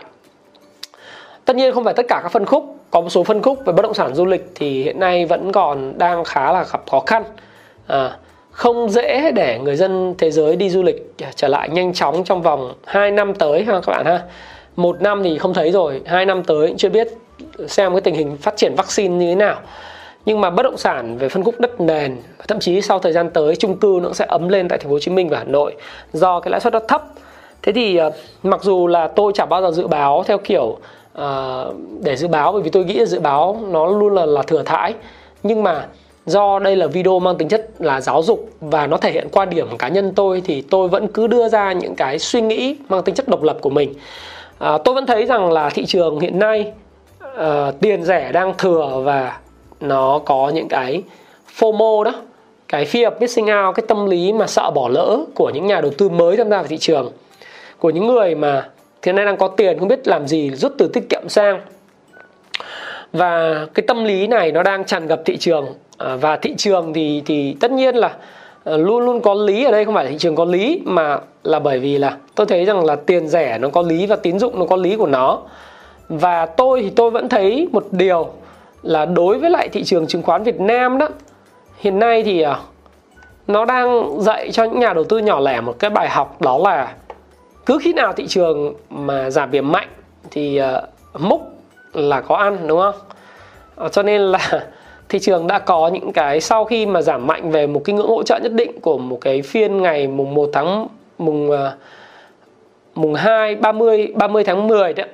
Tất nhiên không phải tất cả các phân khúc có một số phân khúc về bất động sản du lịch thì hiện nay vẫn còn đang khá là gặp khó khăn. À, không dễ để người dân thế giới đi du lịch trở lại nhanh chóng trong vòng 2 năm tới ha các bạn ha. Một năm thì không thấy rồi hai năm tới chưa biết xem cái tình hình phát triển vaccine như thế nào nhưng mà bất động sản về phân khúc đất nền thậm chí sau thời gian tới chung cư nó sẽ ấm lên tại thành phố Hồ Chí Minh và Hà Nội do cái lãi suất nó thấp. Thế thì uh, mặc dù là tôi chẳng bao giờ dự báo theo kiểu uh, để dự báo bởi vì tôi nghĩ là dự báo nó luôn là là thừa thãi. Nhưng mà do đây là video mang tính chất là giáo dục và nó thể hiện quan điểm của cá nhân tôi thì tôi vẫn cứ đưa ra những cái suy nghĩ mang tính chất độc lập của mình. À, tôi vẫn thấy rằng là thị trường hiện nay uh, tiền rẻ đang thừa và nó có những cái FOMO đó cái fear of missing out cái tâm lý mà sợ bỏ lỡ của những nhà đầu tư mới tham gia vào thị trường của những người mà hiện nay đang có tiền không biết làm gì rút từ tiết kiệm sang. Và cái tâm lý này nó đang tràn ngập thị trường. À, và thị trường thì thì tất nhiên là à, luôn luôn có lý ở đây không phải là thị trường có lý mà là bởi vì là tôi thấy rằng là tiền rẻ nó có lý và tín dụng nó có lý của nó. Và tôi thì tôi vẫn thấy một điều là đối với lại thị trường chứng khoán Việt Nam đó, hiện nay thì à, nó đang dạy cho những nhà đầu tư nhỏ lẻ một cái bài học, đó là cứ khi nào thị trường mà giảm điểm mạnh thì à, múc là có ăn, đúng không? À, cho nên là thị trường đã có những cái sau khi mà giảm mạnh về một cái ngưỡng hỗ trợ nhất định của một cái phiên ngày mùng 1 tháng, mùng mùng 2 30 30 tháng 10 đấy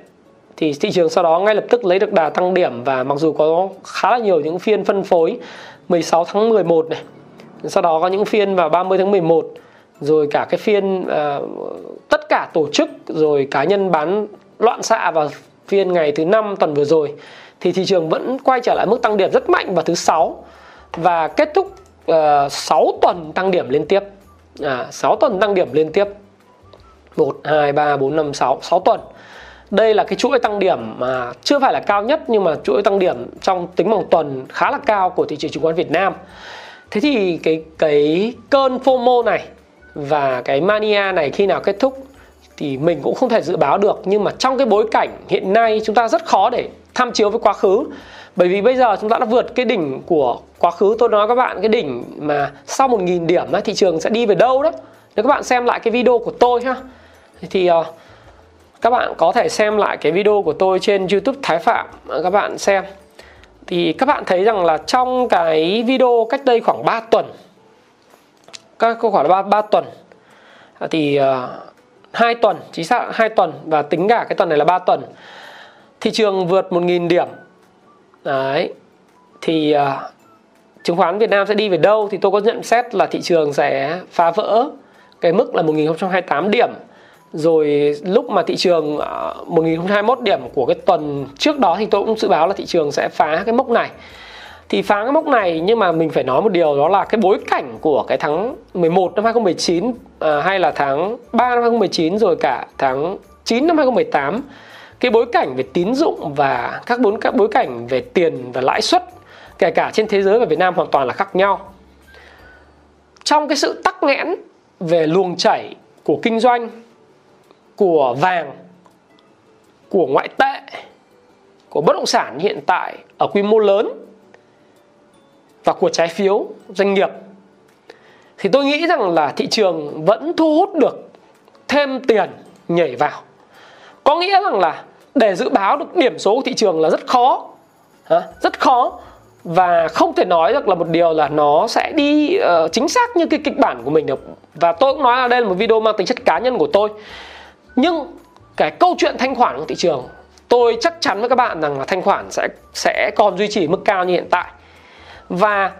thì thị trường sau đó ngay lập tức lấy được đà tăng điểm và mặc dù có khá là nhiều những phiên phân phối 16 tháng 11 này sau đó có những phiên vào 30 tháng 11 rồi cả cái phiên uh, tất cả tổ chức rồi cá nhân bán loạn xạ vào phiên ngày thứ năm tuần vừa rồi thì thị trường vẫn quay trở lại mức tăng điểm rất mạnh vào thứ sáu và kết thúc ờ, uh, 6 tuần tăng điểm liên tiếp. À, 6 tuần tăng điểm liên tiếp. 1, 2, 3, 4, 5, 6 6 tuần đây là cái chuỗi tăng điểm mà chưa phải là cao nhất nhưng mà chuỗi tăng điểm trong tính bằng tuần khá là cao của thị trường chứng khoán Việt Nam. Thế thì cái cái cơn FOMO này và cái mania này khi nào kết thúc thì mình cũng không thể dự báo được. Nhưng mà trong cái bối cảnh hiện nay chúng ta rất khó để tham chiếu với quá khứ. Bởi vì bây giờ chúng ta đã vượt cái đỉnh của quá khứ. Tôi nói các bạn cái đỉnh mà sau 1.000 điểm ấy, thị trường sẽ đi về đâu đó. Nếu các bạn xem lại cái video của tôi ha. Thì uh, các bạn có thể xem lại cái video của tôi trên YouTube Thái Phạm các bạn xem. Thì các bạn thấy rằng là trong cái video cách đây khoảng 3 tuần các câu hỏi là 3, 3 tuần à, thì ờ, uh, 2 tuần chính xác 2 tuần và tính cả cái tuần này là 3 tuần thị trường vượt 1.000 điểm. Đấy thì uh, chứng khoán Việt Nam sẽ đi về đâu thì tôi có nhận xét là thị trường sẽ phá vỡ cái mức là 1028 điểm rồi lúc mà thị trường à, 1021 điểm của cái tuần trước đó thì tôi cũng dự báo là thị trường sẽ phá cái mốc này. Thì phá cái mốc này nhưng mà mình phải nói một điều đó là cái bối cảnh của cái tháng 11 năm 2019 à, hay là tháng 3 năm 2019 rồi cả tháng 9 năm 2018 cái bối cảnh về tín dụng và các bốn các bối cảnh về tiền và lãi suất kể cả trên thế giới và Việt Nam hoàn toàn là khác nhau. Trong cái sự tắc nghẽn về luồng chảy của kinh doanh của vàng của ngoại tệ của bất động sản hiện tại ở quy mô lớn và của trái phiếu doanh nghiệp. Thì tôi nghĩ rằng là thị trường vẫn thu hút được thêm tiền nhảy vào. Có nghĩa rằng là để dự báo được điểm số của thị trường là rất khó rất khó. Và không thể nói được là một điều là nó sẽ đi uh, chính xác như cái kịch bản của mình được. Và tôi cũng nói là đây là một video mang tính chất cá nhân của tôi nhưng cái câu chuyện thanh khoản của thị trường tôi chắc chắn với các bạn rằng là thanh khoản sẽ sẽ còn duy trì mức cao như hiện tại. Và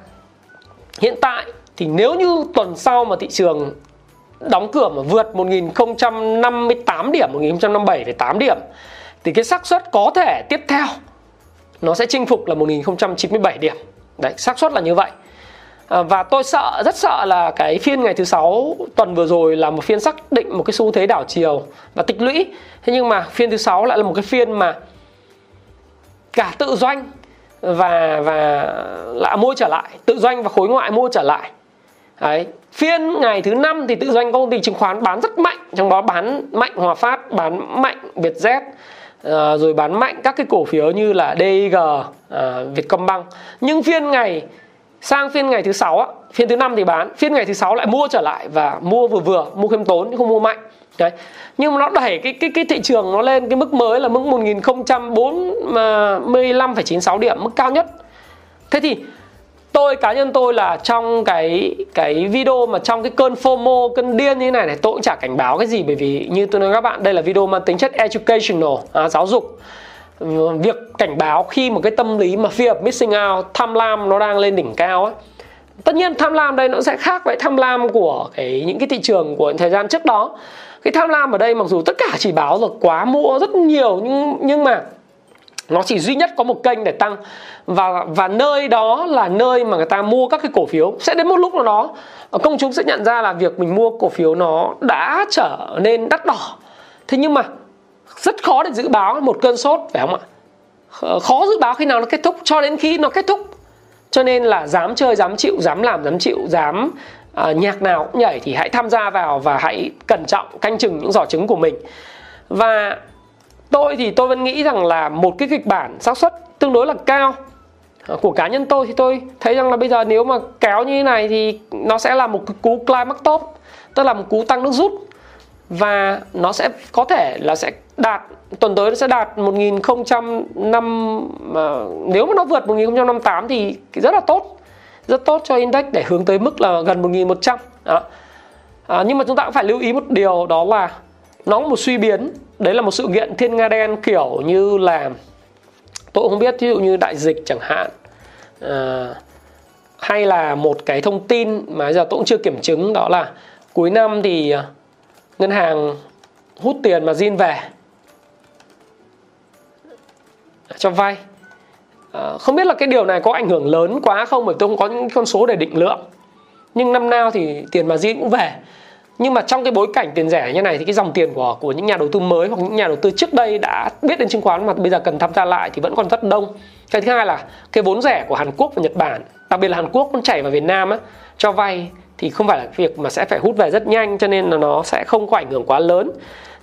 hiện tại thì nếu như tuần sau mà thị trường đóng cửa mà vượt 1058 điểm 1057,8 điểm thì cái xác suất có thể tiếp theo nó sẽ chinh phục là 1097 điểm. Đấy xác suất là như vậy. Ờ, và tôi sợ rất sợ là cái phiên ngày thứ sáu tuần vừa rồi là một phiên xác định một cái xu thế đảo chiều và tích lũy thế nhưng mà phiên thứ sáu lại là một cái phiên mà cả tự doanh và và lại mua trở lại tự doanh và khối ngoại mua trở lại Đấy. Phiên ngày thứ năm thì tự doanh công ty chứng khoán bán rất mạnh Trong đó bán mạnh Hòa Phát, bán mạnh Vietjet uh, Rồi bán mạnh các cái cổ phiếu như là DIG, uh, ờ, Vietcombank Nhưng phiên ngày sang phiên ngày thứ sáu á, phiên thứ năm thì bán Phiên ngày thứ sáu lại mua trở lại và mua vừa vừa, mua khiêm tốn nhưng không mua mạnh Đấy. Nhưng mà nó đẩy cái cái cái thị trường nó lên cái mức mới là mức 1045,96 điểm, mức cao nhất. Thế thì tôi cá nhân tôi là trong cái cái video mà trong cái cơn FOMO cơn điên như thế này này tôi cũng chả cảnh báo cái gì bởi vì như tôi nói các bạn đây là video mang tính chất educational à, giáo dục việc cảnh báo khi một cái tâm lý mà fear of missing out, tham lam nó đang lên đỉnh cao ấy. Tất nhiên tham lam đây nó sẽ khác với tham lam của cái những cái thị trường của thời gian trước đó. Cái tham lam ở đây mặc dù tất cả chỉ báo là quá mua rất nhiều nhưng nhưng mà nó chỉ duy nhất có một kênh để tăng. Và và nơi đó là nơi mà người ta mua các cái cổ phiếu. Sẽ đến một lúc nào đó, công chúng sẽ nhận ra là việc mình mua cổ phiếu nó đã trở nên đắt đỏ. Thế nhưng mà rất khó để dự báo một cơn sốt phải không ạ? Khó dự báo khi nào nó kết thúc cho đến khi nó kết thúc. Cho nên là dám chơi dám chịu dám làm dám chịu dám uh, nhạc nào cũng nhảy thì hãy tham gia vào và hãy cẩn trọng canh chừng những giỏ trứng của mình. Và tôi thì tôi vẫn nghĩ rằng là một cái kịch bản xác suất tương đối là cao. À, của cá nhân tôi thì tôi thấy rằng là bây giờ nếu mà kéo như thế này thì nó sẽ là một cú climax top tức là một cú tăng nước rút. Và nó sẽ có thể là sẽ đạt tuần tới nó sẽ đạt 1005 mà nếu mà nó vượt 1058 thì rất là tốt rất tốt cho index để hướng tới mức là gần 1100 đó. À, nhưng mà chúng ta cũng phải lưu ý một điều đó là nó có một suy biến đấy là một sự kiện thiên nga đen kiểu như là tôi không biết ví dụ như đại dịch chẳng hạn à, hay là một cái thông tin mà giờ tôi cũng chưa kiểm chứng đó là cuối năm thì à, ngân hàng hút tiền mà zin về cho vay à, không biết là cái điều này có ảnh hưởng lớn quá không bởi tôi không có những con số để định lượng. Nhưng năm nào thì tiền mà zin cũng về. Nhưng mà trong cái bối cảnh tiền rẻ như này thì cái dòng tiền của của những nhà đầu tư mới hoặc những nhà đầu tư trước đây đã biết đến chứng khoán mà bây giờ cần tham gia lại thì vẫn còn rất đông. Cái thứ hai là cái vốn rẻ của Hàn Quốc và Nhật Bản đặc biệt là Hàn Quốc nó chảy vào Việt Nam á cho vay thì không phải là việc mà sẽ phải hút về rất nhanh cho nên là nó sẽ không có ảnh hưởng quá lớn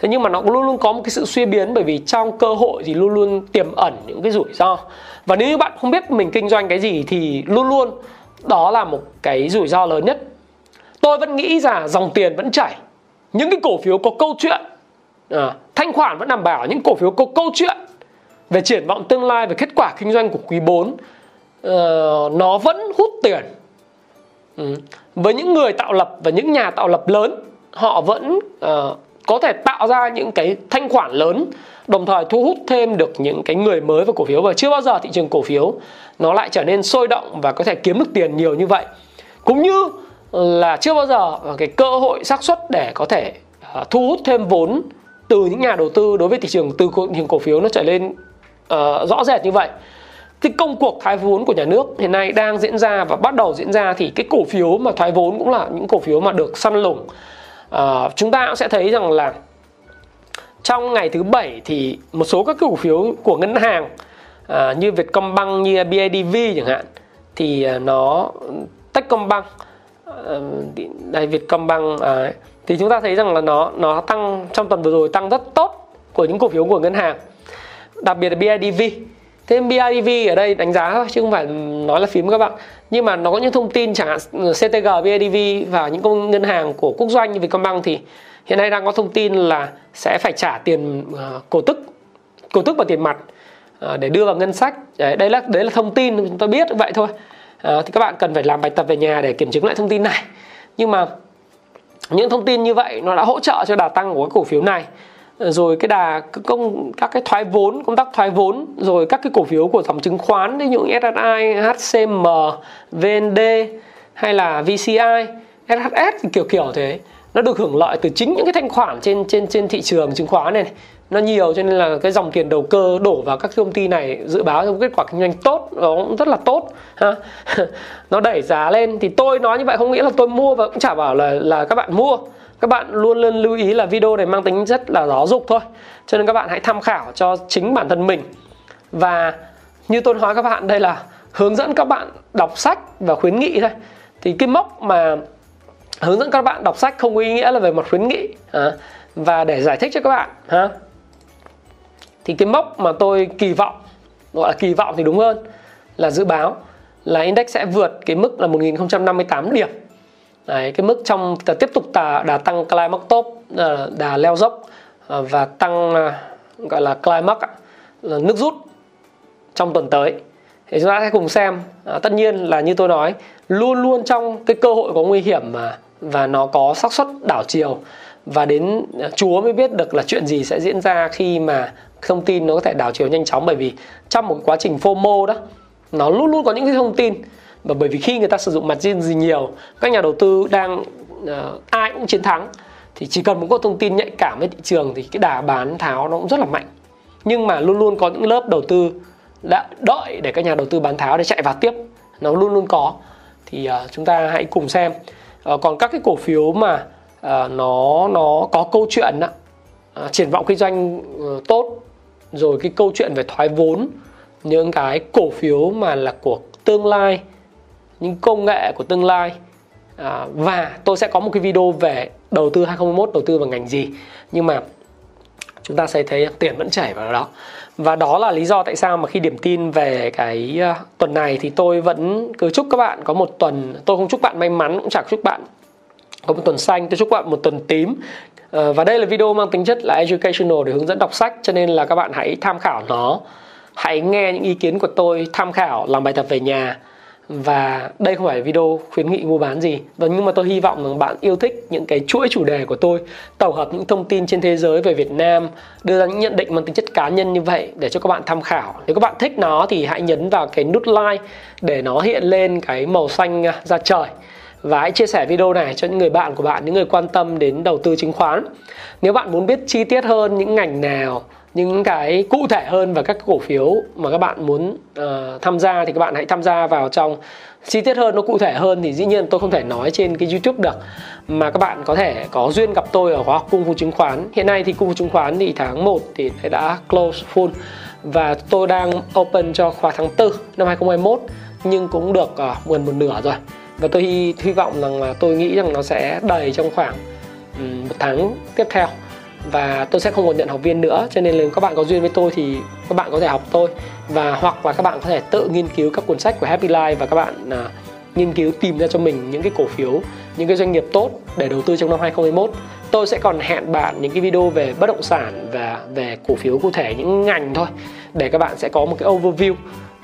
thế nhưng mà nó luôn luôn có một cái sự suy biến bởi vì trong cơ hội thì luôn luôn tiềm ẩn những cái rủi ro. Và nếu như bạn không biết mình kinh doanh cái gì thì luôn luôn đó là một cái rủi ro lớn nhất. Tôi vẫn nghĩ là dòng tiền vẫn chảy. Những cái cổ phiếu có câu chuyện à, thanh khoản vẫn đảm bảo những cổ phiếu có câu chuyện về triển vọng tương lai về kết quả kinh doanh của quý 4 uh, ờ, nó vẫn hút tiền. Ừ. với những người tạo lập và những nhà tạo lập lớn họ vẫn uh, có thể tạo ra những cái thanh khoản lớn đồng thời thu hút thêm được những cái người mới vào cổ phiếu. Và chưa bao giờ thị trường cổ phiếu nó lại trở nên sôi động và có thể kiếm được tiền nhiều như vậy. Cũng như là chưa bao giờ cái cơ hội xác suất để có thể à, thu hút thêm vốn từ những nhà đầu tư đối với thị trường từ thị trường cổ phiếu nó trở lên uh, rõ rệt như vậy. Cái công cuộc thoái vốn của nhà nước hiện nay đang diễn ra và bắt đầu diễn ra thì cái cổ phiếu mà thoái vốn cũng là những cổ phiếu mà được săn lùng uh, chúng ta cũng sẽ thấy rằng là trong ngày thứ bảy thì một số các cổ phiếu của ngân hàng uh, như Vietcombank như BIDV chẳng hạn thì uh, nó Techcombank uh, đây Vietcombank uh, thì chúng ta thấy rằng là nó nó tăng trong tuần vừa rồi tăng rất tốt của những cổ phiếu của ngân hàng đặc biệt là BIDV thế BIDV ở đây đánh giá chứ không phải nói là phím các bạn. Nhưng mà nó có những thông tin chẳng hạn CTG, BIDV và những công ngân hàng của quốc doanh như Vietcombank thì hiện nay đang có thông tin là sẽ phải trả tiền ờ, cổ tức cổ tức và tiền mặt ờ, để đưa vào ngân sách. Đấy, đây là đấy là thông tin chúng ta biết vậy thôi. À, thì các bạn cần phải làm bài tập về nhà để kiểm chứng lại thông tin này. Nhưng mà những thông tin như vậy nó đã hỗ trợ cho đà tăng của cái cổ phiếu này rồi cái đà công các cái thoái vốn công tác thoái vốn rồi các cái cổ phiếu của dòng chứng khoán ví dụ như SSI, HCM, VND hay là VCI, SHS kiểu kiểu thế. Nó được hưởng lợi từ chính những cái thanh khoản trên trên trên thị trường chứng khoán này, này. Nó nhiều cho nên là cái dòng tiền đầu cơ đổ vào các công ty này dự báo cho kết quả kinh doanh tốt nó cũng rất là tốt ha. Nó đẩy giá lên. Thì tôi nói như vậy không nghĩa là tôi mua và cũng chả bảo là là các bạn mua các bạn luôn luôn lưu ý là video này mang tính rất là giáo dục thôi. Cho nên các bạn hãy tham khảo cho chính bản thân mình. Và như tôi nói các bạn đây là hướng dẫn các bạn đọc sách và khuyến nghị thôi. Thì cái mốc mà hướng dẫn các bạn đọc sách không có ý nghĩa là về mặt khuyến nghị à, và để giải thích cho các bạn ha thì cái mốc mà tôi kỳ vọng gọi là kỳ vọng thì đúng hơn là dự báo là index sẽ vượt cái mức là 1058 điểm. Đấy, cái mức trong tiếp tục đà, đà tăng climax top ờ, đà leo dốc ờ, và tăng ờ, gọi là climax là nước rút trong tuần tới. Thì chúng ta sẽ cùng xem à, tất nhiên là như tôi nói luôn luôn trong cái cơ hội có nguy hiểm mà và nó có xác suất đảo chiều. Và đến chúa mới biết được là chuyện gì sẽ diễn ra khi mà thông tin nó có thể đảo chiều nhanh chóng. Bởi vì trong một quá trình FOMO đó nó luôn luôn có những cái thông tin và bởi vì khi người ta sử dụng mặt riêng gì nhiều các nhà đầu tư đang uh, ai cũng chiến thắng thì chỉ cần một có thông tin nhạy cảm với thị trường thì cái đà bán tháo nó cũng rất là mạnh. Nhưng mà luôn luôn có những lớp đầu tư đã đợi để các nhà đầu tư bán tháo để chạy vào tiếp nó luôn luôn có. Thì uh, chúng ta hãy cùng xem. Uh, còn các cái cổ phiếu mà uh, nó nó có câu chuyện đó, uh, triển vọng kinh doanh uh, tốt rồi cái câu chuyện về thoái vốn những cái cổ phiếu mà là của tương lai những công nghệ của tương lai. À, và tôi sẽ có một cái video về đầu tư 2021 đầu tư vào ngành gì. Nhưng mà chúng ta sẽ thấy tiền vẫn chảy vào đó. Và đó là lý do tại sao mà khi điểm tin về cái uh, tuần này thì tôi vẫn cứ chúc các bạn có một tuần tôi không chúc bạn may mắn cũng chẳng chúc bạn có một tuần xanh tôi chúc bạn một tuần tím. Ờ, và đây là video mang tính chất là educational để hướng dẫn đọc sách cho nên là các bạn hãy tham khảo nó. Hãy nghe những ý kiến của tôi tham khảo làm bài tập về nhà và đây không phải video khuyến nghị mua bán gì. Và nhưng mà tôi hy vọng rằng bạn yêu thích những cái chuỗi chủ đề của tôi, tổng hợp những thông tin trên thế giới về Việt Nam, đưa ra những nhận định mang tính chất cá nhân như vậy để cho các bạn tham khảo. Nếu các bạn thích nó thì hãy nhấn vào cái nút like để nó hiện lên cái màu xanh à, ra trời. Và hãy chia sẻ video này cho những người bạn của bạn, những người quan tâm đến đầu tư chứng khoán. Nếu bạn muốn biết chi tiết hơn những ngành nào những cái cụ thể hơn và các cổ phiếu mà các bạn muốn uh, tham gia thì các bạn hãy tham gia vào trong. Chi tiết hơn nó cụ thể hơn thì dĩ nhiên tôi không thể nói trên cái YouTube được. Mà các bạn có thể có duyên gặp tôi ở khóa học cung phu chứng khoán. Hiện nay thì cung phu chứng khoán thì tháng 1 thì đã close full. Và tôi đang open cho khóa tháng 4 năm 2021 nhưng cũng được uh, gần một nửa rồi. Và tôi hy, hy vọng rằng là tôi nghĩ rằng nó sẽ đầy trong khoảng um, một tháng tiếp theo và tôi sẽ không còn nhận học viên nữa cho nên là các bạn có duyên với tôi thì các bạn có thể học tôi. Và hoặc là các bạn có thể tự nghiên cứu các cuốn sách của Happy Life và các bạn à, nghiên cứu tìm ra cho mình những cái cổ phiếu những cái doanh nghiệp tốt để đầu tư trong năm 2021 tôi sẽ còn hẹn bạn những cái video về bất động sản và về cổ phiếu cụ thể những ngành thôi để các bạn sẽ có một cái overview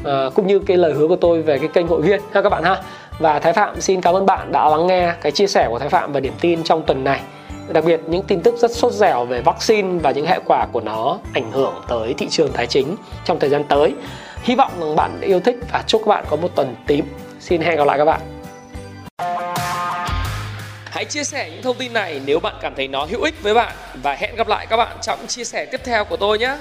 à, cũng như cái lời hứa của tôi về cái kênh hội viên ha các bạn ha. Và Thái Phạm xin cảm ơn bạn đã lắng nghe cái chia sẻ của Thái Phạm và điểm tin trong tuần này đặc biệt, những tin tức rất sốt dẻo về vaccine và những hệ quả của nó ảnh hưởng tới thị trường tài chính trong thời gian tới. Hy vọng rằng bạn yêu thích và chúc các bạn có một tuần tím. Xin hẹn gặp lại các bạn. Hãy chia sẻ những thông tin này nếu bạn cảm thấy nó hữu ích với bạn và hẹn gặp lại các bạn trong chia sẻ tiếp theo của tôi nhé.